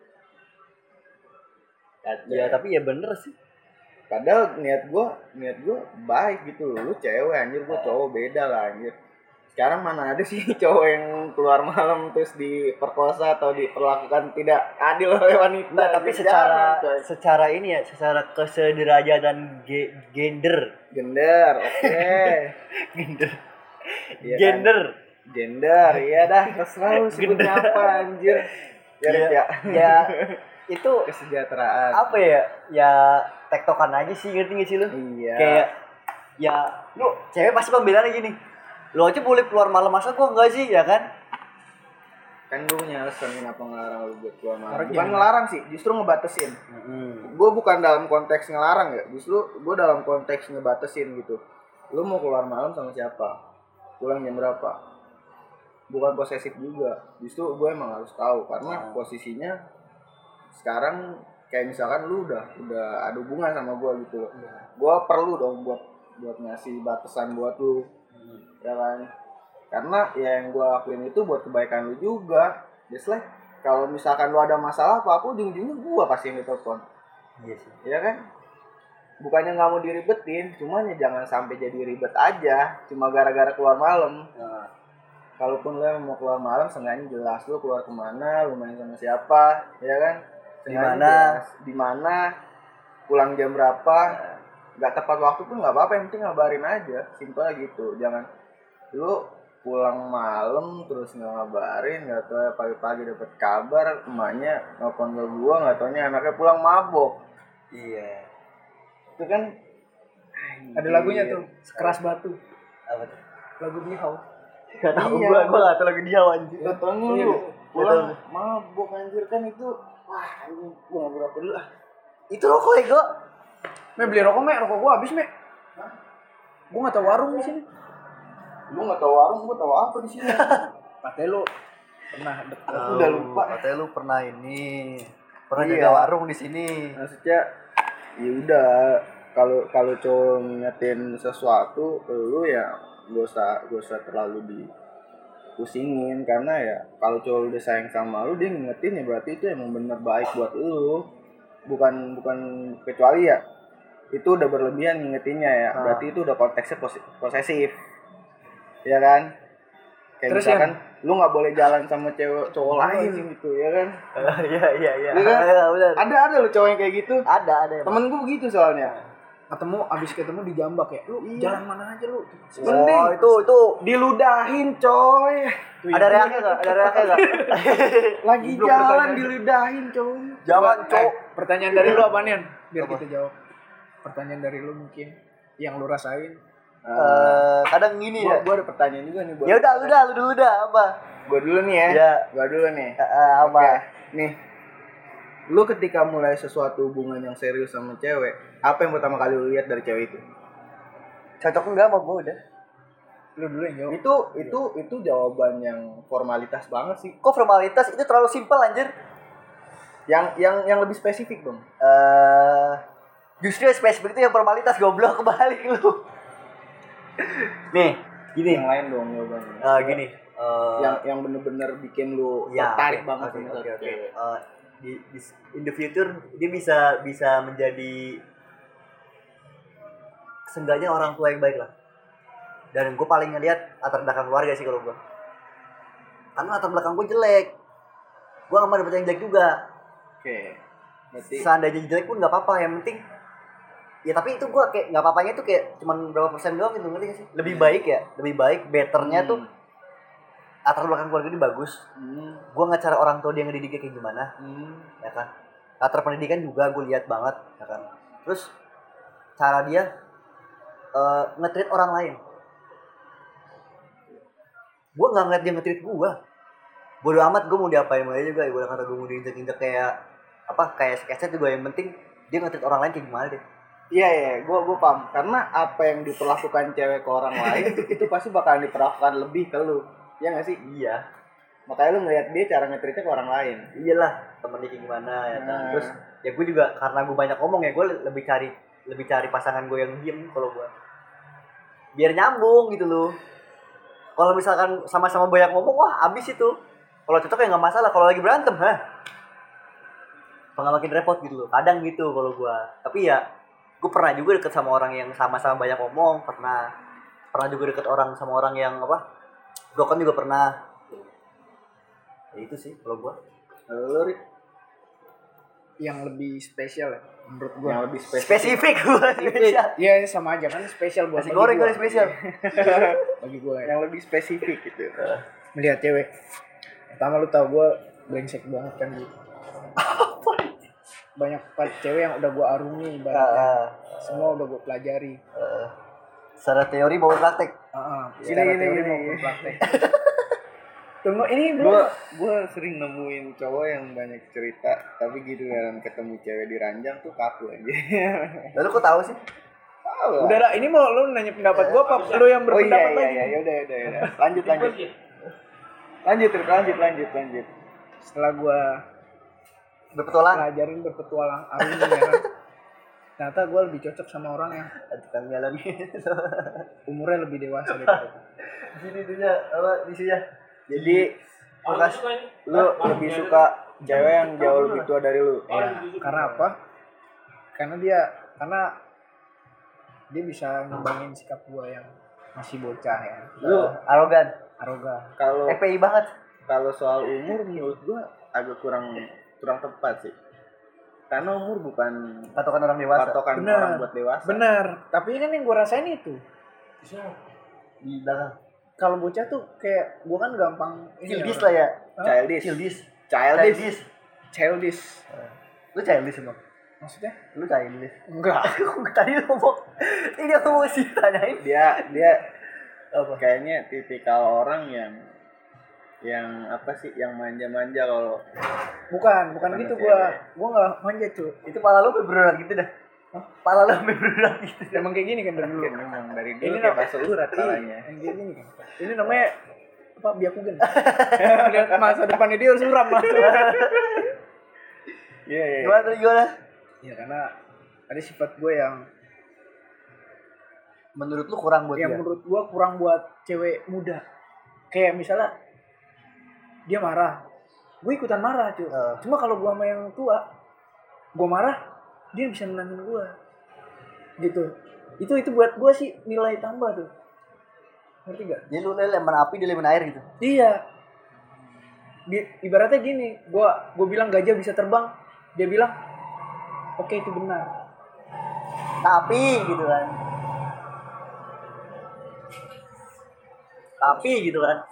Kacau. Ya tapi ya bener sih. Padahal niat gue, niat gue baik gitu loh. Lu cewek anjir, gue cowok beda lah anjir. Sekarang mana ada sih cowok yang keluar malam terus diperkosa atau diperlakukan tidak adil oleh wanita. Tapi secara coy. secara ini ya, secara kesederajatan ge- gender. gender, oke. Gender. Iya kan? gender. gender iya dah terserah lu sebutnya apa anjir ya Iya. Rif, ya Ya itu kesejahteraan apa ya? Ya tektokan aja sih ngerti gak sih lu? iya Kayak ya lu cewek pasti pembelaannya gini. Lu aja boleh keluar malam masa gua enggak sih ya kan? kan gue punya alasan kenapa ngelarang lu buat keluar malam. Karena bukan ngelarang sih justru ngebatasin. Gue bukan dalam konteks ngelarang ya justru gue dalam konteks ngebatasin gitu. Lu mau keluar malam sama siapa? Pulang jam berapa? Bukan posesif juga justru gue emang harus tahu karena Hmm. posisinya sekarang kayak misalkan lu udah udah ada hubungan sama gue gitu. Gue perlu dong buat buat ngasih batasan buat lu ya kan? Karena ya yang gue lakuin itu buat kebaikan lu juga. Just like kalau misalkan lu ada masalah apa aku ujung-ujungnya gue pasti yang ditelepon. Iya sih. ya kan? Bukannya nggak mau diribetin cuman ya jangan sampai jadi ribet aja. Cuma gara-gara keluar malam. Nah, kalaupun lu mau keluar malam seenggaknya jelas lu keluar ke mana lu main sama siapa ya kan? Di mana? di mana? Pulang jam berapa? Nggak tepat waktu pun nggak apa-apa yang penting ngabarin aja. Simpel gitu jangan lu pulang malam terus nggak ngabarin nggak tahu ya pagi-pagi dapet kabar emaknya nelfon ke gua nggak taunya anaknya pulang mabok iya itu kan Ada lagunya tuh, sekeras batu. apa tuh Lagu Bihau. Gak tau Iya. gua, gua gak tau lagi dia anjir Gak Iya, lu pulang Betul. mabok anjir kan itu wah anjing gua nggak berapa dulu ah Itu rokok ya gua Me beli rokok me, rokok gua habis me. Gua nggak tahu warung di sini. Lu nggak tahu warung gua tahu apa di sini Katanya lu pernah dekat. Aku udah lupa. Katanya lu pernah ini Pernah Iya. jaga warung di sini maksudnya ya udah kalau kalau cowok ngingetin sesuatu lu ya gak usah gak usah terlalu dipusingin karena ya kalau cowok udah sayang sama lu dia ngingetin ya berarti itu emang bener baik buat lu bukan bukan kecuali ya itu udah berlebihan ngingetinnya ya Ah. berarti itu udah konteksnya posesif ya kan kayak Terus misalkan lu nggak boleh jalan sama cewek cowok lain gitu ya kan Iya iya iya Iya kan? Iya, bener. ada ada lo cowok yang kayak gitu Ada ada emang. temen gue begitu soalnya Ketemu abis ketemu di jambak ya. Lu Iya. jalan mana aja lu? Oh itu itu diludahin coy Ada reaknya gak? Ada reaknya gak? lagi Goblok jalan pertanyaan. diludahin coy Jangan cowok eh, pertanyaan dari lu apa Nian? Biar Apa? kita jawab. Pertanyaan dari lu mungkin yang lu rasain. Eh, kadang gini gua, ya. gua ada pertanyaan juga nih buat Ya udah, lu dah, lu dulu dah apa? gua dulu nih ya Ya. gua dulu nih Eh, eh, apa? Nih lu ketika mulai sesuatu hubungan yang serius sama cewek apa yang pertama kali lu lihat dari cewek itu Cocok enggak sama gua udah? Lu dulu yang jawab. itu itu itu jawaban yang formalitas banget sih Kok formalitas itu terlalu simpel anjir? yang yang yang lebih spesifik dong Eh, justru yang spesifik itu yang formalitas goblok kebalik lu. Nih, gini. yang lain dong jawabannya Eh, gini. eh, yang yang bener-bener bikin lu Ya, tertarik oke, banget oke, satu oke. cewek. Eh, di, di in the future dia bisa bisa menjadi seenggaknya orang tua yang baik lah dan gue paling ngeliat latar belakang keluarga sih kalau gue karena latar belakang gue jelek gue gak mau dapet yang jelek juga Oke. Berarti seandainya jelek pun nggak apa-apa yang penting ya tapi itu gue kayak nggak apa-apanya tuh kayak cuman berapa persen doang gitu ngerti gak sih? Lebih baik ya lebih baik betternya tuh latar belakang keluarga ini bagus. Hmm. gue nggak cara orang tua dia ngedidiknya kayak gimana Hmm. ya kan? Latar pendidikan juga gue lihat banget ya kan? Terus cara dia eh nge-treat orang lain. Gue nggak ngeliat dia nge-treat gue bodo amat gue mau diapain aja juga gue kata gue mau diinjek-injek kayak apa kayak sketsa juga. Yang penting dia nge-treat orang lain kayak gimana deh Iya iya, gua gua paham. Karena apa yang diperlakukan cewek ke orang lain itu pasti bakalan diperlakukan lebih ke lu. Iya gak sih? iya Makanya lu ngeliat dia cara ngetritnya ke orang lain. iyalah temen dia kayak gimana ya kan Nah. terus ya gue juga karena gue banyak ngomong ya gue lebih cari lebih cari pasangan gue yang diem kalau gue biar nyambung gitu loh kalau misalkan sama-sama banyak ngomong wah abis itu kalau cocok ya nggak masalah kalau lagi berantem hah nggak makin repot gitu loh kadang gitu kalau gue tapi ya gue pernah juga deket sama orang yang sama-sama banyak ngomong pernah pernah juga deket orang sama orang yang apa broken juga pernah ya itu sih kalau gue Rik, Yang lebih spesial ya menurut gua. yang lebih spesifik. spesifik gue spesial Iya sama aja kan spesial buat Nasi goreng gua. kali spesial. bagi gua ya. Yang lebih spesifik gitu. Melihat cewek. Pertama lu tau gua brengsek banget kan gitu. Banyak cewek yang udah gua arungi ibaratnya. Ah, Semua udah gua pelajari. ah. secara teori mau praktek. Heeh. Gini, secara gini, teori gini, gini. praktek. Tunggu ini. Gua gua sering nemuin cowok yang banyak cerita, tapi gitu kan ketemu cewek di ranjang tuh kaku aja. Lalu kok tahu sih? Tahu lah. Udah dah, ini mau lu nanya pendapat gua apa lu yang Oh iya berpendapat iya lagi? iya, ya udah udah udah. Lanjut lanjut. Lanjut Rik, lanjut lanjut lanjut. Setelah gua Berpetualang. pelajarin berpetualang arungi ya kan. Ternyata gua lebih cocok sama orang yang Tukang jalan umurnya lebih dewasa daripada gua. Gini dunia apa isinya? Jadi Bekas lu lebih suka cewek yang jauh lebih tua dari lu. Ya, karena apa? Karena dia karena dia bisa ngembangin sikap gua yang masih bocah ya. Lu arogan. Arogan. kalau FPI banget. kalau soal umur menurut gua agak kurang kurang tepat sih. karena umur bukan patokan orang dewasa. patokan Bener. orang buat dewasa. Benar. Tapi kan yang gue rasain itu. Di belakang. Kalau bocah tuh kayak gue kan gampang childish lah ya. Childish. Childish. Childish. Childish. Childish. Lu childish emang? Maksudnya? Lu childish. Enggak. Tadi lu ngomong ini aku mau sih tanyain. Dia dia apa? kayaknya tipikal orang yang yang apa sih? Yang manja-manja kalau bukan bukan gitu cewek. gue gue nggak manja cuy itu pala lu berurat gitu dah. Pala lu berurat gitu. Emang kayak gini kan dari dulu? Memang dari dulu Ini kayak bahasa urat palanya. kayak gini. Kan ini namanya apa? Biakugen. Lihat masa depannya dia harus suram mas. Iya iya gimana tadi gimana? Ya karena ada sifat gue yang menurut lu kurang buat yang dia? menurut gue kurang buat cewek muda. Kayak misalnya dia marah. Gue ikutan marah cuy Eh. cuma kalau gue sama yang tua gue marah dia bisa menangin gue gitu. Itu itu buat gue sih nilai tambah tuh. Ngerti gak jadi lu lemon api di lemon air gitu? Iya. Di- ibaratnya gini gue gue bilang gajah bisa terbang dia bilang oke itu benar. Tapi gitu kan. Tapi gitu kan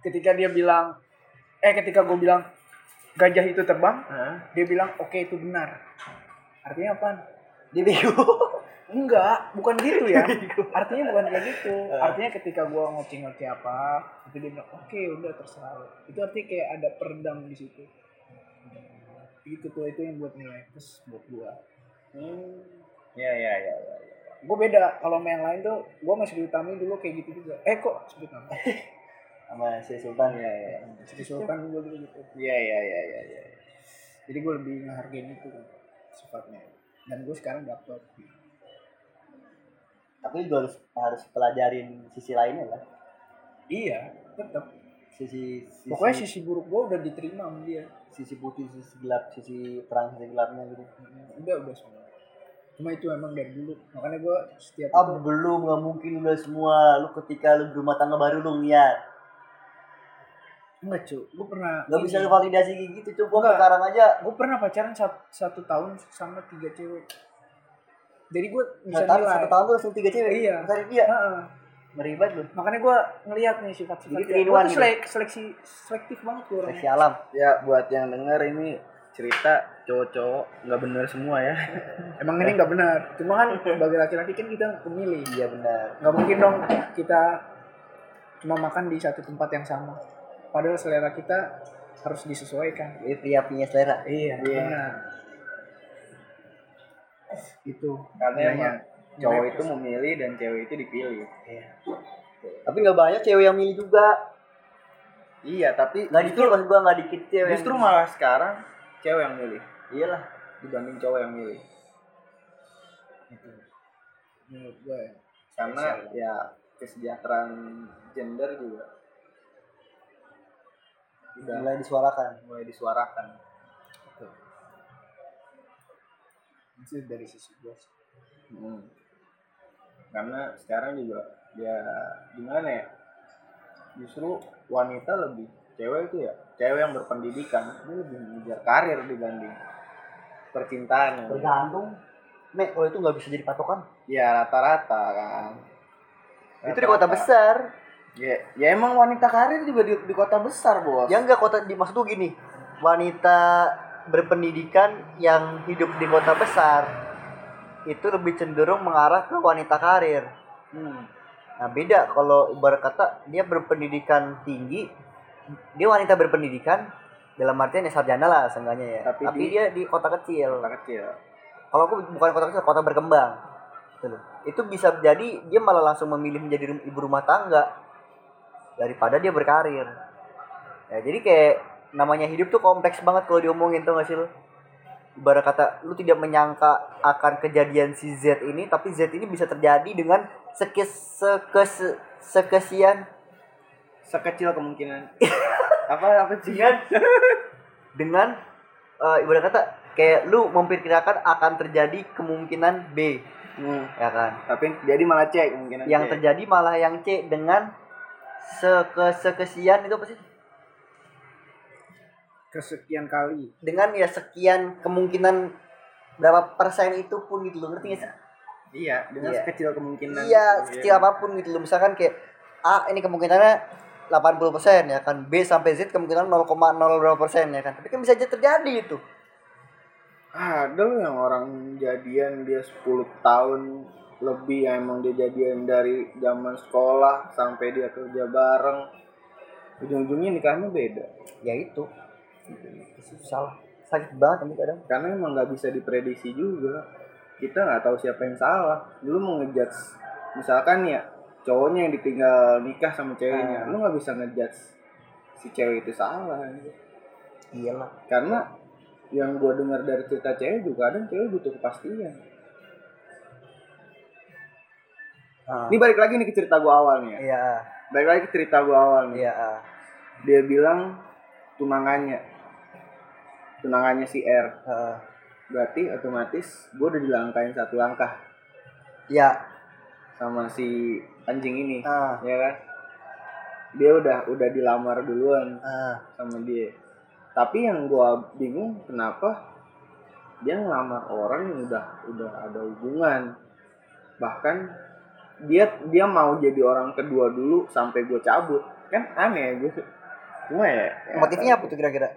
ketika dia bilang eh ketika gue bilang gajah itu terbang dia bilang oke itu benar. Artinya apa dia bego enggak bukan gitu ya. Artinya bukan kayak gitu. Artinya ketika gue ngoceh-ngoceh apa itu dia bilang oke udah terserah lo." itu artinya kayak ada peredam di situ. Itu tuh itu yang buat nilai plus buat gue iya iya iya iya gue beda. Kalau sama yang lain tuh gue masih diutamain dulu kayak gitu juga. Eh kok sebut nama sama si Sultan iya iya Sri Sultan gue dulu gitu. Iya iya iya iya iya. Jadi gue lebih ngehargain itu kan, sifatnya. Dan gue sekarang dapet. Tapi lu harus harus pelajarin sisi lainnya lah iya tetap sisi, sisi pokoknya sisi buruk gue udah diterima sama dia. sisi putih sisi gelap sisi terang sisi gelapnya gitu. Udah udah semua. Cuma itu emang dari dulu. Makanya gue setiap ah itu belum nggak mungkin udah semua. Lu ketika lu berumah tangga baru lu ngeliat enggak cuy gue pernah nggak bisa validasi kayak gitu coba Enggak. sekarang aja. Gue pernah pacaran satu, satu tahun sama tiga cewek. Jadi gue bisa nggak nilai. satu tahun tuh langsung tiga cewek? Iya. cari dia? Heeh. meribet lu. Makanya gue ngeliat nih sifat-sifat one tuh gitu. selek- seleksi selektif banget gue orangnya. Seksi alam. Ya buat yang denger ini cerita cowok-cowok nggak bener semua ya. Emang ini nggak benar cuma kan sebagai laki-laki kan kita pemilih iya benar nggak mungkin dong kita cuma makan di satu tempat yang sama padahal selera kita harus disesuaikan. Ini pria punya selera. Iya benar. Itu. Karena Nilainya. emang cowok itu memilih dan cewek itu dipilih. Tapi nggak banyak cewek yang milih juga. Iya tapi nggak dikit maksud gua nggak dikit cewek justru yang- malah sekarang cewek yang milih. Iyalah dibanding cowok yang milih. Menurut gue ya. karena ya kesejahteraan gender juga udah. Mulai disuarakan. Mulai disuarakan. Itu dari sisi gue. Hmm. karena sekarang juga ya gimana ya justru wanita lebih cewek itu ya cewek yang berpendidikan itu lebih mengejar karir dibanding percintaan. Tergantung. Mek, kalau itu nggak bisa jadi patokan. Ya rata-rata kan. Itu di kota Rata-rata. besar ya, ya emang wanita karir juga di, di kota besar bos. Ya enggak kota di maksud tuh gini. Wanita berpendidikan yang hidup di kota besar itu lebih cenderung mengarah ke wanita karir. Hmm. nah beda kalau ibarat kata dia berpendidikan tinggi dia wanita berpendidikan dalam artian ya sarjana lah seenggaknya ya. Tapi tapi, di- dia di kota kecil. Kota kecil. Kalau aku bukan kota kecil kota berkembang. Gitu itu bisa jadi dia malah langsung memilih menjadi ibu rumah tangga daripada dia berkarir. Ya jadi kayak namanya hidup tuh kompleks banget kalau diomongin tuh gak sih lu ibarat kata lu tidak menyangka akan kejadian si Z ini tapi Z ini bisa terjadi dengan sekes sekes sekesian. Sekecil kemungkinan. Apa apa sih? Dengan dengan eh, ibarat kata kayak lu memperkirakan akan terjadi kemungkinan B. Hmm, ya kan? Tapi jadi malah C kemungkinan yang C. terjadi malah yang C dengan sekesekesian itu apa sih? Kesekian kali. Dengan ya sekian kemungkinan berapa persen itu pun gitu loh ngerti gak sih? Iya dengan Iya. sekecil kemungkinan. Iya sekecil apa pun gitu loh. Misalkan kayak A ini kemungkinannya 80 persen ya kan. B sampai Z kemungkinan 0,0 berapa persen ya kan. Tapi kan bisa aja terjadi itu. Ada loh yang orang jadian dia 10 tahun lebih ya emang dia jadian dari zaman sekolah sampai dia kerja bareng. Ujung-ujungnya nikahnya beda. Ya itu. Salah sakit banget nanti kadang. Karena emang nggak bisa diprediksi juga. Kita nggak tahu siapa yang salah. Dulu mau ngejudge misalkan ya cowoknya yang ditinggal nikah sama ceweknya. Ah. lu nggak bisa ngejudge si cewek itu salah anjir. iyalah. Karena yang gue dengar dari cerita cewek juga kadang cewek butuh kepastian Ah. ini balik lagi nih ke cerita gue awal nih ya iya balik lagi ke cerita gue awal nih iya ah. dia bilang tunangannya tunangannya si R Ah. berarti otomatis gue udah dilangkain satu langkah iya sama si anjing ini ah. ya kan dia udah udah dilamar duluan Ah. sama dia tapi yang gua bingung kenapa dia ngelamar orang yang udah udah ada hubungan bahkan dia dia mau jadi orang kedua dulu sampai gue cabut. Kan aneh gue cuma ya, ya motifnya apa tuh kira-kira?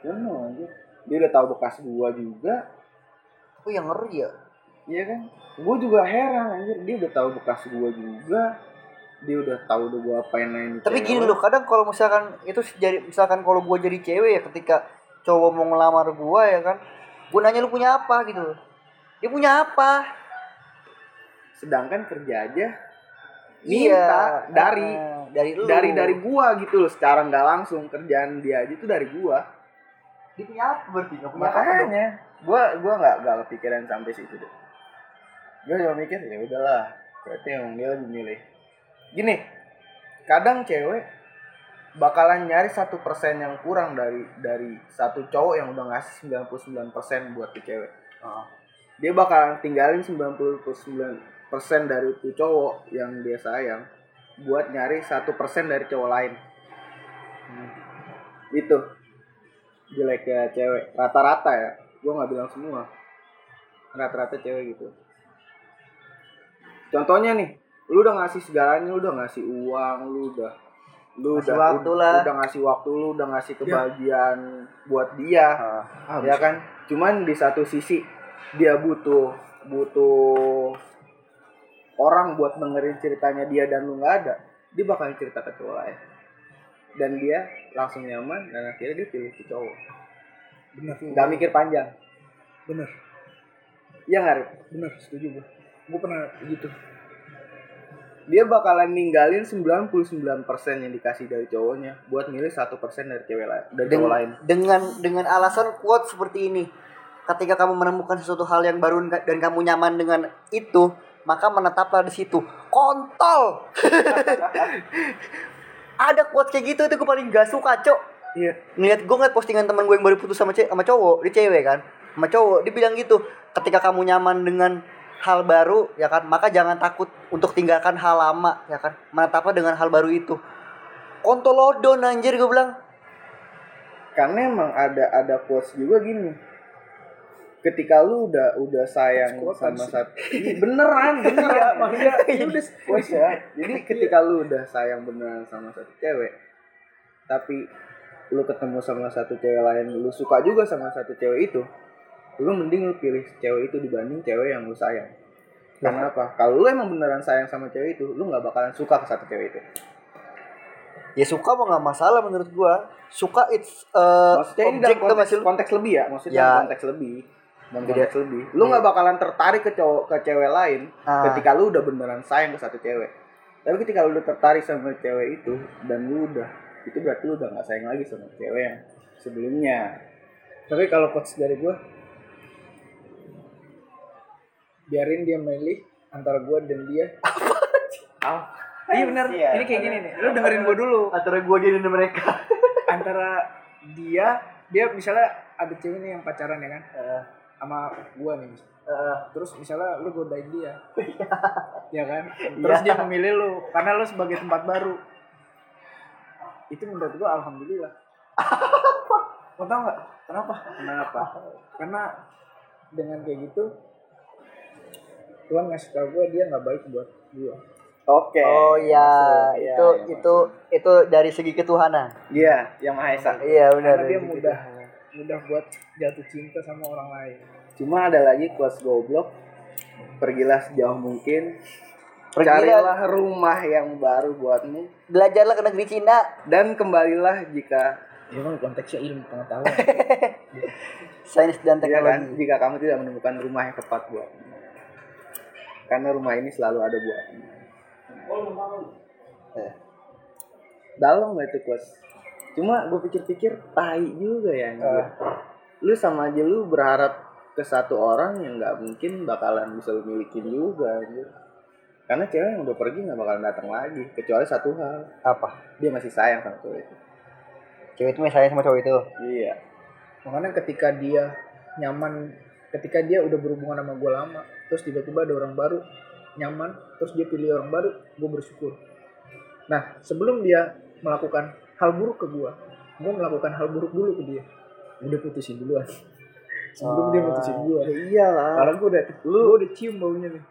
Ya mau aja. Dia udah tahu bekas gua juga. Aku yang ngeri ya. Iya kan? Gue juga heran anjir, dia udah tahu bekas gua juga. Dia udah tahu udah gua apain lain. tapi gini loh kadang kalau misalkan itu jadi misalkan kalau gue jadi cewek ya ketika cowok mau ngelamar gue ya kan gue nanya lu punya apa gitu. Dia punya apa Sedangkan kerja aja Iya, minta dari ah, dari lu dari dari gua gitu loh secara nggak langsung kerjaan dia aja itu dari gua. dia punya apa berarti nggak punya apa Makanya gua gua nggak nggak kepikiran sampai situ deh. Gua cuma mikir ya udahlah, berarti emang dia lebih milih. Gini, kadang cewek bakalan nyari satu persen yang kurang dari dari satu cowok yang udah ngasih 99% buat ke cewek. Ah. Dia bakalan tinggalin 99% dari itu cowok yang dia sayang buat nyari satu persen dari cowok lain. Hmm. Itu jeleknya cewek rata-rata ya gue nggak bilang semua rata-rata cewek gitu contohnya nih lu udah ngasih segalanya lu udah ngasih uang lu udah lu Ngasih udah waktu lah. udah ngasih waktu lu udah ngasih kebahagiaan buat dia Ah. ya kan cuman di satu sisi dia butuh butuh orang buat dengerin ceritanya dia dan lu nggak ada dia bakalan cerita ke cowok lain. Dan dia langsung nyaman dan akhirnya dia pilih si cowok. Bener nggak mikir panjang. Bener. Iya nggak bener setuju gue gue pernah gitu. Dia bakalan ninggalin 99% yang dikasih dari cowoknya buat milih satu persen dari cewek lain dari Deng- cowok lain. dengan dengan alasan quote seperti ini. Ketika kamu menemukan sesuatu hal yang baru dan kamu nyaman dengan itu maka menetaplah di situ. Kontol. Ada quote kayak gitu itu gue paling gak suka cok. Iya. Ngeliat gue ngeliat postingan teman gue yang baru putus sama ce- sama cowok dia cewek kan. Sama cowok dia bilang gitu ketika kamu nyaman dengan hal baru ya kan maka jangan takut untuk tinggalkan hal lama ya kan. Menetaplah dengan hal baru itu. Kontolodon anjir gue bilang. Karena emang ada ada quotes juga gini ketika lu udah udah sayang sama sih. satu Iya, beneran beneran. Maksudnya Ini udah ya. Jadi ketika lu udah sayang beneran sama satu cewek tapi lu ketemu sama satu cewek lain lu suka juga sama satu cewek itu lu mending lu pilih cewek itu dibanding cewek yang lu sayang. Karena apa? Kalau lu emang beneran sayang sama cewek itu lu nggak bakalan suka ke satu cewek itu. Ya suka mah nggak masalah menurut gua. Suka it's uh, maksudnya ini objek dalam tuh konteks, masih konteks lebih ya? Maksudnya Ya. konteks lebih Beda. konteks lebih lu nggak bakalan tertarik ke cowok ke cewek lain Ah. ketika lu udah beneran sayang ke satu cewek tapi ketika lu udah tertarik sama cewek itu dan lu udah itu berarti lu udah nggak sayang lagi sama cewek yang sebelumnya Tapi kalau quotes dari gue, biarin dia milih antara gue dan dia. Iya benar. Iya. Ini kayak gini nih. Lu dengerin gue dulu. Antara gua jadi mereka. Antara dia, dia misalnya ada cewek nih yang pacaran ya kan, Eh, sama gue nih. eh, Terus misalnya lu godain dia, ya kan? Terus dia memilih lu karena lu sebagai tempat baru. Itu menurut gue alhamdulillah. Mau tau nggak? Kenapa? kenapa karena dengan kayak gitu Tuhan ngasih tau gue dia nggak baik buat gue oke Oh iya. Iya, itu iya, itu itu dari segi ketuhanan. iya yang maha esa Iya benar. karena dia mudah ketuhanan. Mudah buat jatuh cinta sama orang lain. Cuma ada lagi quotes goblok. Pergilah sejauh mungkin. Pergilah. carilah rumah yang baru buatmu. Belajarlah ke negeri Cina. dan kembalilah jika ya kan konteksnya ilmu pengetahuan. Sains dan ya kan, teknologi. jika kamu tidak menemukan rumah yang tepat buatmu. Karena rumah ini selalu ada buatmu. Eh, dalam gak itu quotes cuma gue pikir-pikir tai juga ya anjir. lu sama aja lu berharap ke satu orang yang nggak mungkin bakalan bisa lu milikin juga anjir. karena cewek yang udah pergi nggak bakalan datang lagi kecuali satu hal apa? dia masih sayang sama cewek itu Cewek itu sayang sama cowok itu. iya makanya ketika dia nyaman ketika dia udah berhubungan sama gue lama terus tiba-tiba ada orang baru nyaman terus dia pilih orang baru gue bersyukur nah sebelum dia melakukan hal buruk ke gue gue melakukan hal buruk dulu ke dia. Udah putusin duluan. Sebelum dia putusin gue ya iyalah. Karena gue udah lu gue udah cium baunya nih.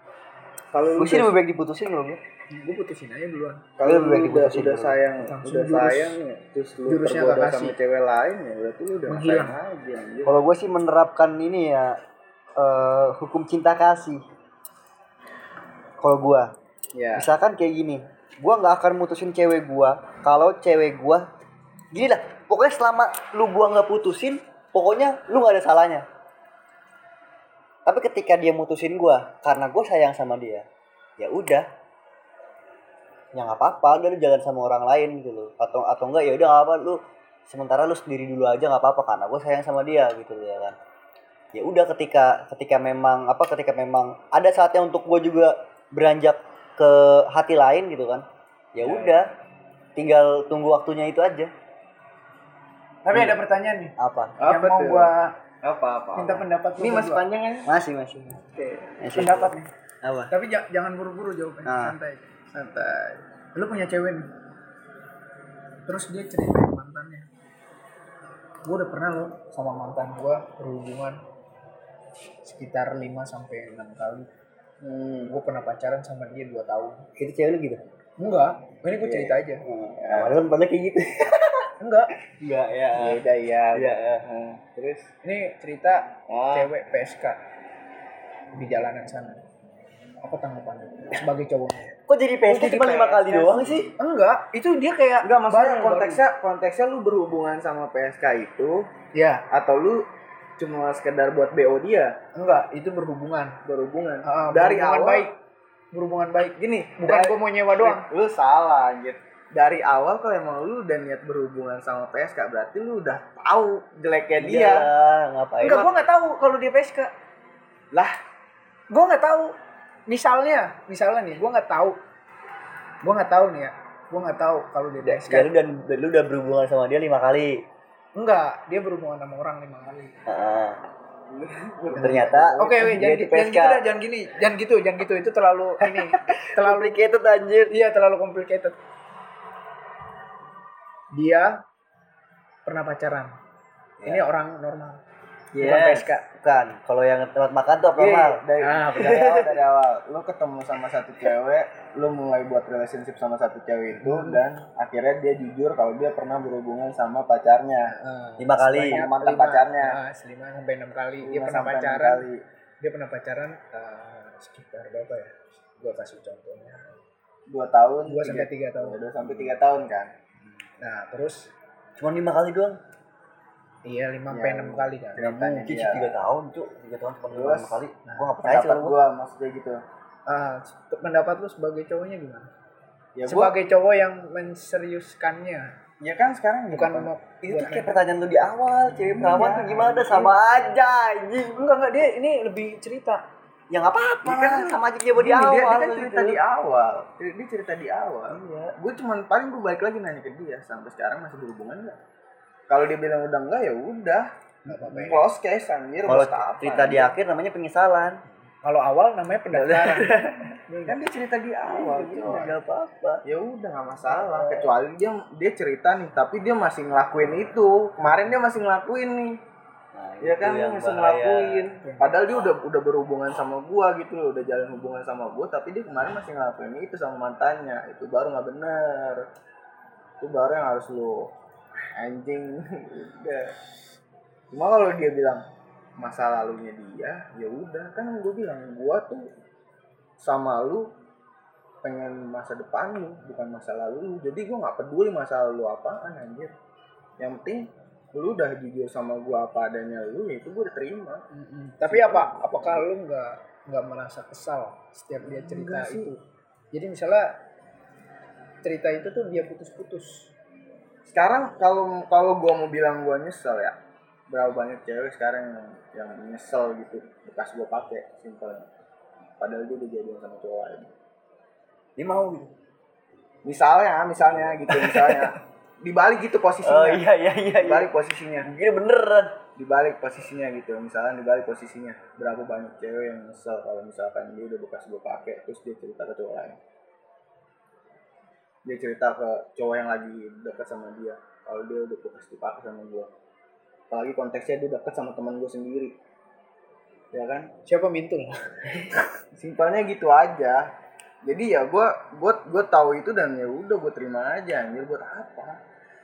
Kalau lu sih lebih baik diputusin kalau gue. gue putusin aja duluan. Kalau lebih lu baik udah, udah dulu. sayang Langsung udah jurus- sayang ya. Terus lu jurusnya tergoda sama cewek lain ya berarti lu udah sayang aja. Kalau gue sih menerapkan ini ya eh, hukum cinta kasih. Kalau gue, ya. Misalkan kayak gini, gue nggak akan mutusin cewek gue kalau cewek gue gini lah. Pokoknya selama lu gua nggak putusin, pokoknya lu nggak ada salahnya. Tapi ketika dia mutusin gue, karena gue sayang sama dia, ya udah, ya nggak apa-apa, udah lu jalan sama orang lain gitu loh. Atau atau enggak ya udah nggak apa lu sementara lu sendiri dulu aja nggak apa-apa karena gue sayang sama dia gitu loh ya kan. Ya udah ketika ketika memang apa ketika memang ada saatnya untuk gue juga beranjak ke hati lain gitu kan. Ya udah, tinggal tunggu waktunya itu aja. tapi ada pertanyaan nih Apa? yang Apa mau tuh? gue apa apa minta pendapat lu ini masih berdua. panjang ya Masih masih. oke Masih. pendapat nih Apa? tapi ja- jangan buru-buru jawabannya Ah. santai santai lu punya cewek nih terus dia ceritain mantannya gue udah pernah lo sama mantan gue berhubungan sekitar 5 sampai enam kali hmm. gue pernah pacaran sama dia 2 tahun Itu cewek lu gitu? Enggak. Ini gue cerita aja. Ya. Padahal padahal kayak gitu. enggak. Enggak ya. ya udah iya Iya. Hmm. terus? Ini cerita ah. cewek PSK di jalanan sana. Apa tanggapannya? Sebagai cowoknya Kok jadi PSK cuma lima kali doang sih? enggak. Itu dia kayak enggak maksudnya bareng- konteksnya konteksnya lu berhubungan sama PSK itu ya atau lu cuma sekedar buat BO dia? Enggak itu berhubungan. Berhubungan. Ah, dari berhubungan awal baik berhubungan baik. Gini bukan gue mau nyewa doang. lu salah anjir. Dari awal kalau emang lu udah niat berhubungan sama PSK berarti lu udah tahu jeleknya dia. Iya, ngapain? enggak gue nggak tahu kalau dia PSK lah. Gue nggak tahu. Misalnya misalnya nih gue nggak tahu. Gue nggak tahu nih ya. Gue nggak tahu kalau dia PSK Ya lu dan lu udah berhubungan sama dia lima kali. enggak dia berhubungan sama orang lima kali. Heeh. Ternyata oke dia jangan, di gi- jangan gitu dah jangan gini. Jangan gitu jangan gitu. Itu terlalu ini terlalu Complicated anjir. iya terlalu complicated. Dia pernah pacaran. Ini orang normal bukan Yes. PSK Bukan. Kalau yang tempat makan tuh Iya, abnormal. dari, Ah, dari awal dari awal lu ketemu sama satu cewek lu mulai buat relationship sama satu cewek itu Hmm. dan akhirnya dia jujur kalau dia pernah berhubungan sama pacarnya Ah, Lima kali. Sama mantan lima- pacarnya. ah, lima sampai enam kali dia Lima pernah sampai enam pacaran kali. dia pernah pacaran eh, sekitar berapa ya gua kasih contohnya dua tahun dua sampai tiga tahun dua sampai tiga tahun kan nah terus Cuma lima kali doang. Iya lima Ya, sampai enam kali kan Ceritanya mungkin sih tiga tahun cuk. Tiga tahun cuma Terus, kali. Gua nggak percaya sih pendapat gua. gua maksudnya gitu Ah, pendapat lu sebagai cowoknya gimana ya gua sebagai cowok yang menseriuskannya ya kan sekarang bukan mau Itu tuh kayak pertanyaan lu di awal, cewek perawan tuh gimana? Sama aja anjing. enggak enggak dia ini lebih cerita Ya nggak apa-apa, Iya kan, sama aja dia di awal. dia, dia kan gitu. cerita di awal dia, cerita di awal Iya. gue cuman paling gue balik lagi nanya ke dia sampai sekarang masih berhubungan nggak kalau dia bilang udah enggak ya udah. Ya. close case anjir Kalau bos apa, cerita di akhir namanya penyesalan. kalau awal namanya pendaftaran. Kan dia cerita di awal Gitu, nggak apa-apa. ya udah nggak masalah. Kecuali dia dia cerita nih tapi dia masih ngelakuin itu. Kemarin dia masih ngelakuin nih. Nah, ya kan? dia yang masih ngelakuin. Padahal dia udah udah berhubungan sama gua gitu loh udah jalan hubungan sama gua tapi dia kemarin masih ngelakuin itu sama mantannya. Itu baru nggak bener. Itu baru yang harus lo anjing. Udah. Cuma kalau dia bilang masa lalunya dia ya udah. Kan gue bilang gua tuh sama lu pengen masa depan lu bukan masa lalu lu. Jadi gua nggak peduli masa lalu apaan anjir. Yang penting lu udah jujur sama gua apa adanya lu ya itu gua udah terima tapi apa? apakah lu nggak nggak merasa kesal setiap dia cerita itu? Jadi misalnya cerita itu tuh dia putus-putus sekarang kalau kalau gua mau bilang gua nyesel ya berapa banyak cewek sekarang yang yang nyesel gitu bekas gua pakai simpelnya padahal dia udah jadian sama cowok lain Dia mau gitu. misalnya misalnya gitu misalnya dibalik gitu posisinya Oh iya iya iya. iya. dibalik posisinya Gini beneran. dibalik posisinya gitu misalnya dibalik posisinya berapa banyak cewek yang nyesel kalau misalkan dia udah bekas gue pakai terus dia cerita ke cowok lain dia cerita ke cowok yang lagi dekat sama dia. Kalau dia udah bekas dipakai sama gue apalagi konteksnya dia dekat sama teman gue sendiri. Ya kan? Siapa mintul simpelnya gitu aja. Jadi ya gue gue gue tahu itu dan ya udah gue terima aja anjir. Buat apa?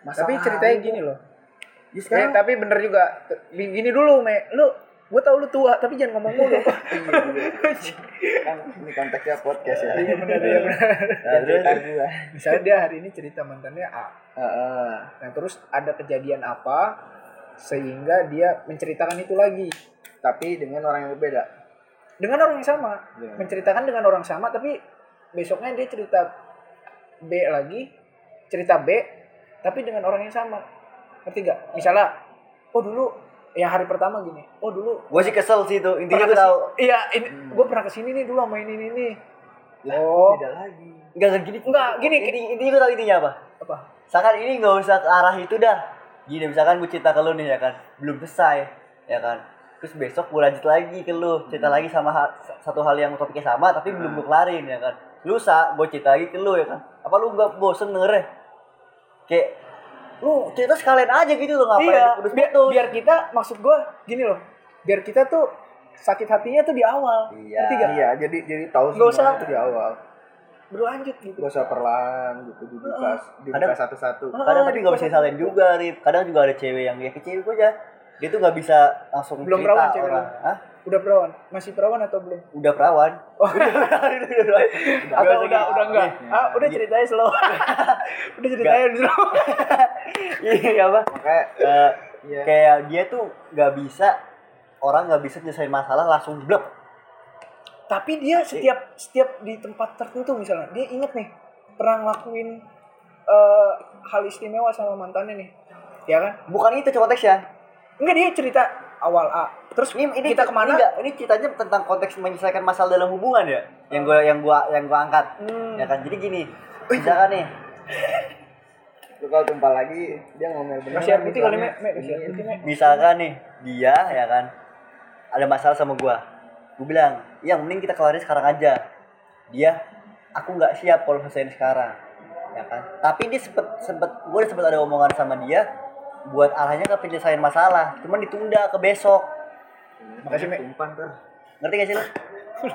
Masa tapi ceritanya gini loh. Ya Eh, tapi bener juga. Gini dulu me. Lu gue tau lu tua tapi jangan ngomong mulu Iya, iya. kan ini konteksnya podcast ya. Iya, bener, iya. Ya, cerita gua. misalnya dia hari ini cerita mantannya A nah terus ada kejadian apa sehingga dia menceritakan itu lagi Tapi dengan orang yang berbeda. dengan orang yang sama Iya. menceritakan dengan orang sama tapi besoknya dia cerita B lagi cerita B tapi dengan orang yang sama ngerti gak misalnya oh dulu yang hari pertama gini oh dulu Gue sih kesel sih itu. Intinya gue tahu. kesi- iya ini Hmm. gue pernah ke sini nih dulu sama ini ini ini Lah, Oh. beda lagi. Enggak gini. Enggak, gini. Inti, intinya gue tahu intinya apa. apa Misalkan ini nggak usah ke arah itu dah. Gini misalkan gue cerita ke lu nih ya kan, belum selesai ya kan. Terus besok gue lanjut lagi ke lu, cerita lagi sama ha- satu hal yang topiknya sama tapi belum gue kelarin ya kan. Lusa gue cerita lagi ke lu ya kan. Apa lu nggak bosen dengernya? Kayak lu cerita sekalian aja gitu loh ngapain iya putus biar, biar kita maksud gue gini loh biar kita tuh sakit hatinya tuh di awal Iya. ngerti gak Iya, jadi jadi tahu semuanya usah. itu di awal. berlanjut gitu Gak usah perlahan gitu dibuka dibuka Kadang- satu-satu. kadang Ah, tapi di nggak bisa disalahin juga Rip kadang juga ada cewek yang ya ke cewek aja dia tuh nggak bisa langsung Belum cerita cewek orang? Hah? Udah perawan? Masih perawan atau belum? Udah perawan. Oh. atau udah udah enggak Iya. ah udah ceritanya slow. Udah ceritanya slow. Iya apa? Makanya iya. kayak dia tuh nggak bisa orang nggak bisa nyelesain masalah langsung blok tapi dia setiap setiap di tempat tertentu misalnya dia inget nih pernah ngelakuin eh, hal istimewa sama mantannya nih. Ya kan? Bukan itu konteksnya enggak dia cerita awal A terus ini ini kita ke mana? ini, ini ceritanya tentang konteks menyelesaikan masalah dalam hubungan ya? Yang gua yang gua yang gua angkat. Hmm. ya kan? Jadi gini misalkan nih. Lu kalau tumpah lagi dia ngomel bener. air putih kali me me misalkan nih dia ya kan ada masalah sama gua. Gua bilang yang mending kita kelarin sekarang aja. Dia aku nggak siap kalau selesaiin sekarang. Ya kan? Tapi dia sempet sempet gua udah sempet ada omongan sama dia buat arahnya ke penyelesaian masalah. Cuman ditunda ke besok. Makasih, Me. Tumpah ntar. ngerti gak sih lu?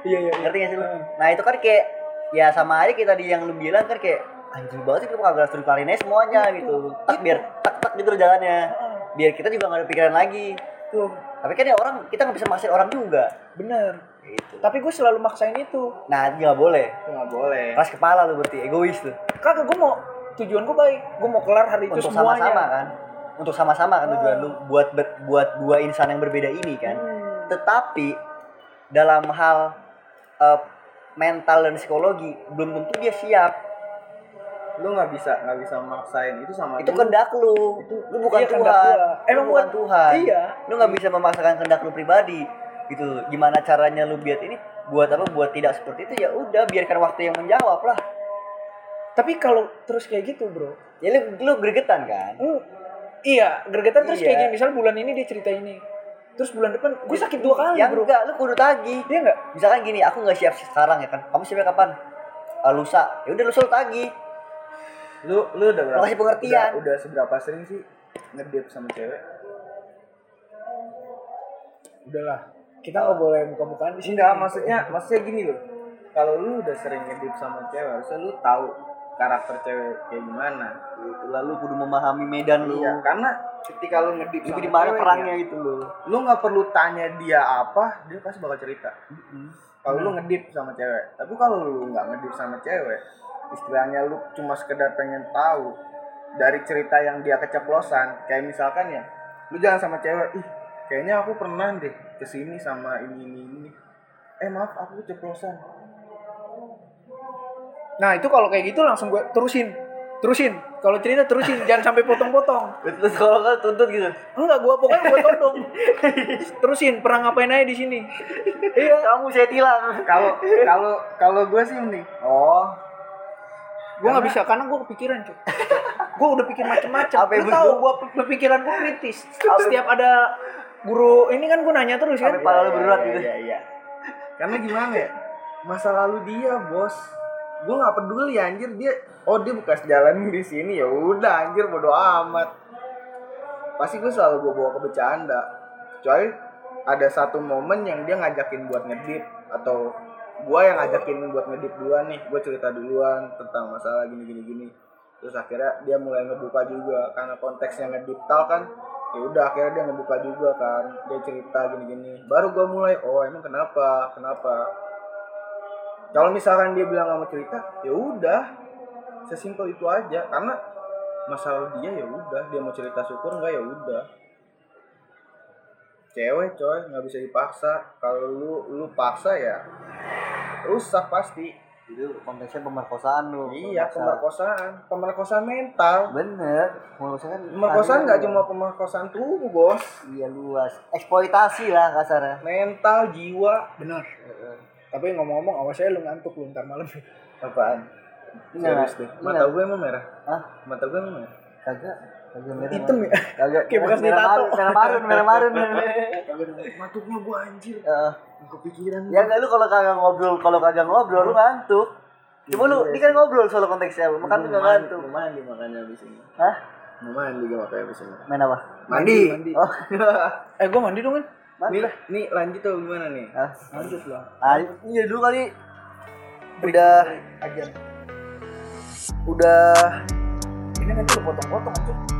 Iya iya ngerti gak sih lu? Nah itu kan kayak ya sama aja kita tadi yang lu bilang kan kayak anjing banget sih lu kagak harus aja semuanya gitu. tak biar tak tak gitu jalannya. Biar kita juga gak ada pikiran lagi. Tuh. Tapi kan ya orang kita nggak bisa maksain orang juga. Bener. Gitu. Tapi gue selalu maksain itu. Nah nggak boleh. Nggak boleh. keras kepala lu berarti egois tuh kagak gue mau tujuan gue baik. Gue mau kelar hari itu untuk semuanya. sama-sama kan? Untuk sama-sama kan tujuan lu buat ber- buat dua insan yang berbeda ini kan? Hmm. tetapi dalam hal eh, mental dan psikologi belum tentu dia siap. Lu nggak bisa nggak bisa maksain itu sama itu lu. kehendak lu. Itu- lu bukan iya, kehendak Tuhan. gua. Lu Emang bukan bukan- Tuhan. Iya. lu nggak bisa memaksakan kehendak lu pribadi. Gitu. Gimana caranya lu biar ini buat apa? Buat tidak seperti itu ya udah biarkan waktu yang menjawab lah Tapi kalau terus kayak gitu, Bro. ya lu, lu gregetan kan Hmm, iya, gregetan terus Iya. kayak gini. Misal bulan ini dia cerita ini. Terus bulan depan gue sakit dua kali, ya Bro. enggak lu kudu tagih Dia enggak? misalkan gini aku nggak siap sekarang ya kan kamu siapnya kapan Ah, lusa ya udah lusa lu tagih lu lu udah berapa Makasih pengertian. udah, udah seberapa sering sih ngedip sama cewek Udahlah. Kita nggak boleh muka-mukaan di sini. enggak maksudnya maksudnya gini loh kalau lu udah sering ngedip sama cewek harusnya lu tahu karakter cewek kayak gimana. Gitu. Lalu kudu memahami medan lu. Iya karena ketika lu ngedip sama di mana cewek perangnya ya, itu lu. lu nggak perlu tanya dia apa dia pasti bakal cerita. Kalau lu ngedip sama cewek tapi kalau lu nggak ngedip sama cewek istilahnya lu cuma sekedar pengen tahu dari cerita yang dia keceplosan kayak misalkan ya lu jangan sama cewek ih kayaknya aku pernah deh ke sini sama ini ini ini. Eh maaf aku keceplosan Nah, itu kalau kayak gitu langsung gue terusin. Terusin. Kalau cerita terusin, jangan sampai potong-potong. terus kalau kan tuntut gitu Enggak, gua pokoknya gua todong. Terusin, pernah ngapain aja di sini? Iya. kamu saya tilang kalau kalau kalau gue sih mending oh Gua nggak bisa karena gua kepikiran, cuy. Gua udah pikir macam-macam. Apa yang Lu tahu berdua? gua pe- pikiran gua kritis. Setiap ada guru ini kan gua nanya terus kan. Sampai pala lu berat gitu iya iya karena gimana ya masa lalu dia bos gue nggak peduli anjir. Dia oh dia bekas jalan di sini. Ya udah anjir bodo amat. Pasti gue selalu gue bawa ke bercanda. Kecuali ada satu momen yang dia ngajakin buat ngedip atau gue yang ngajakin buat ngedip duluan nih. Gue cerita duluan tentang masalah gini gini gini. Terus akhirnya dia mulai ngebuka juga karena konteksnya ngedip tal kan? Ya udah akhirnya dia ngebuka juga kan. Dia cerita gini gini baru gue mulai oh emang kenapa? Kenapa kalau misalkan dia bilang nggak mau cerita ya udah. Sesimpel itu aja. Karena masalah dia ya udah. Dia mau cerita syukur nggak ya udah. Cewek coy. Nggak bisa dipaksa. Kalau lu lu paksa ya rusak pasti. Itu konteksnya pemerkosaan lu. Iya pemerkosaan. pemerkosaan. Mental. Bener. Pemerkosaan kan pemerkosaan nggak cuma pemerkosaan tubuh bos. Iya luas. Eksploitasi lah kasarnya. Mental jiwa. Benar. Tapi ngomong-ngomong, awas saya lu ngantuk lu ntar malam. apaan? Enggak, serius deh enggak. mata gue emang merah. Hah? mata gue emang merah. Kagak. Kagak merah. Hitam ya? kagak. Kayak bekas merah ditato. marun merah marun merah marun. Matuknya gue anjir. Heeh. kepikiran. Ya enggak lu kalau kagak ngobrol kalau kagak ngobrol lu ngantuk. Cuma lu ini kan ngobrol soal konteksnya makan lu nggak ngantuk? mau mandi makanya abis ini. Hah? Mau mandi gue makanya abis ini. Main apa? Mandi. Mandi. oh. Eh, gua mandi dong kan? Nih nih lanjut tuh gimana nih Hah? Lanjut lah. Ah, iya dulu kali udah Ajar. udah Ini nanti lu potong-potong aja.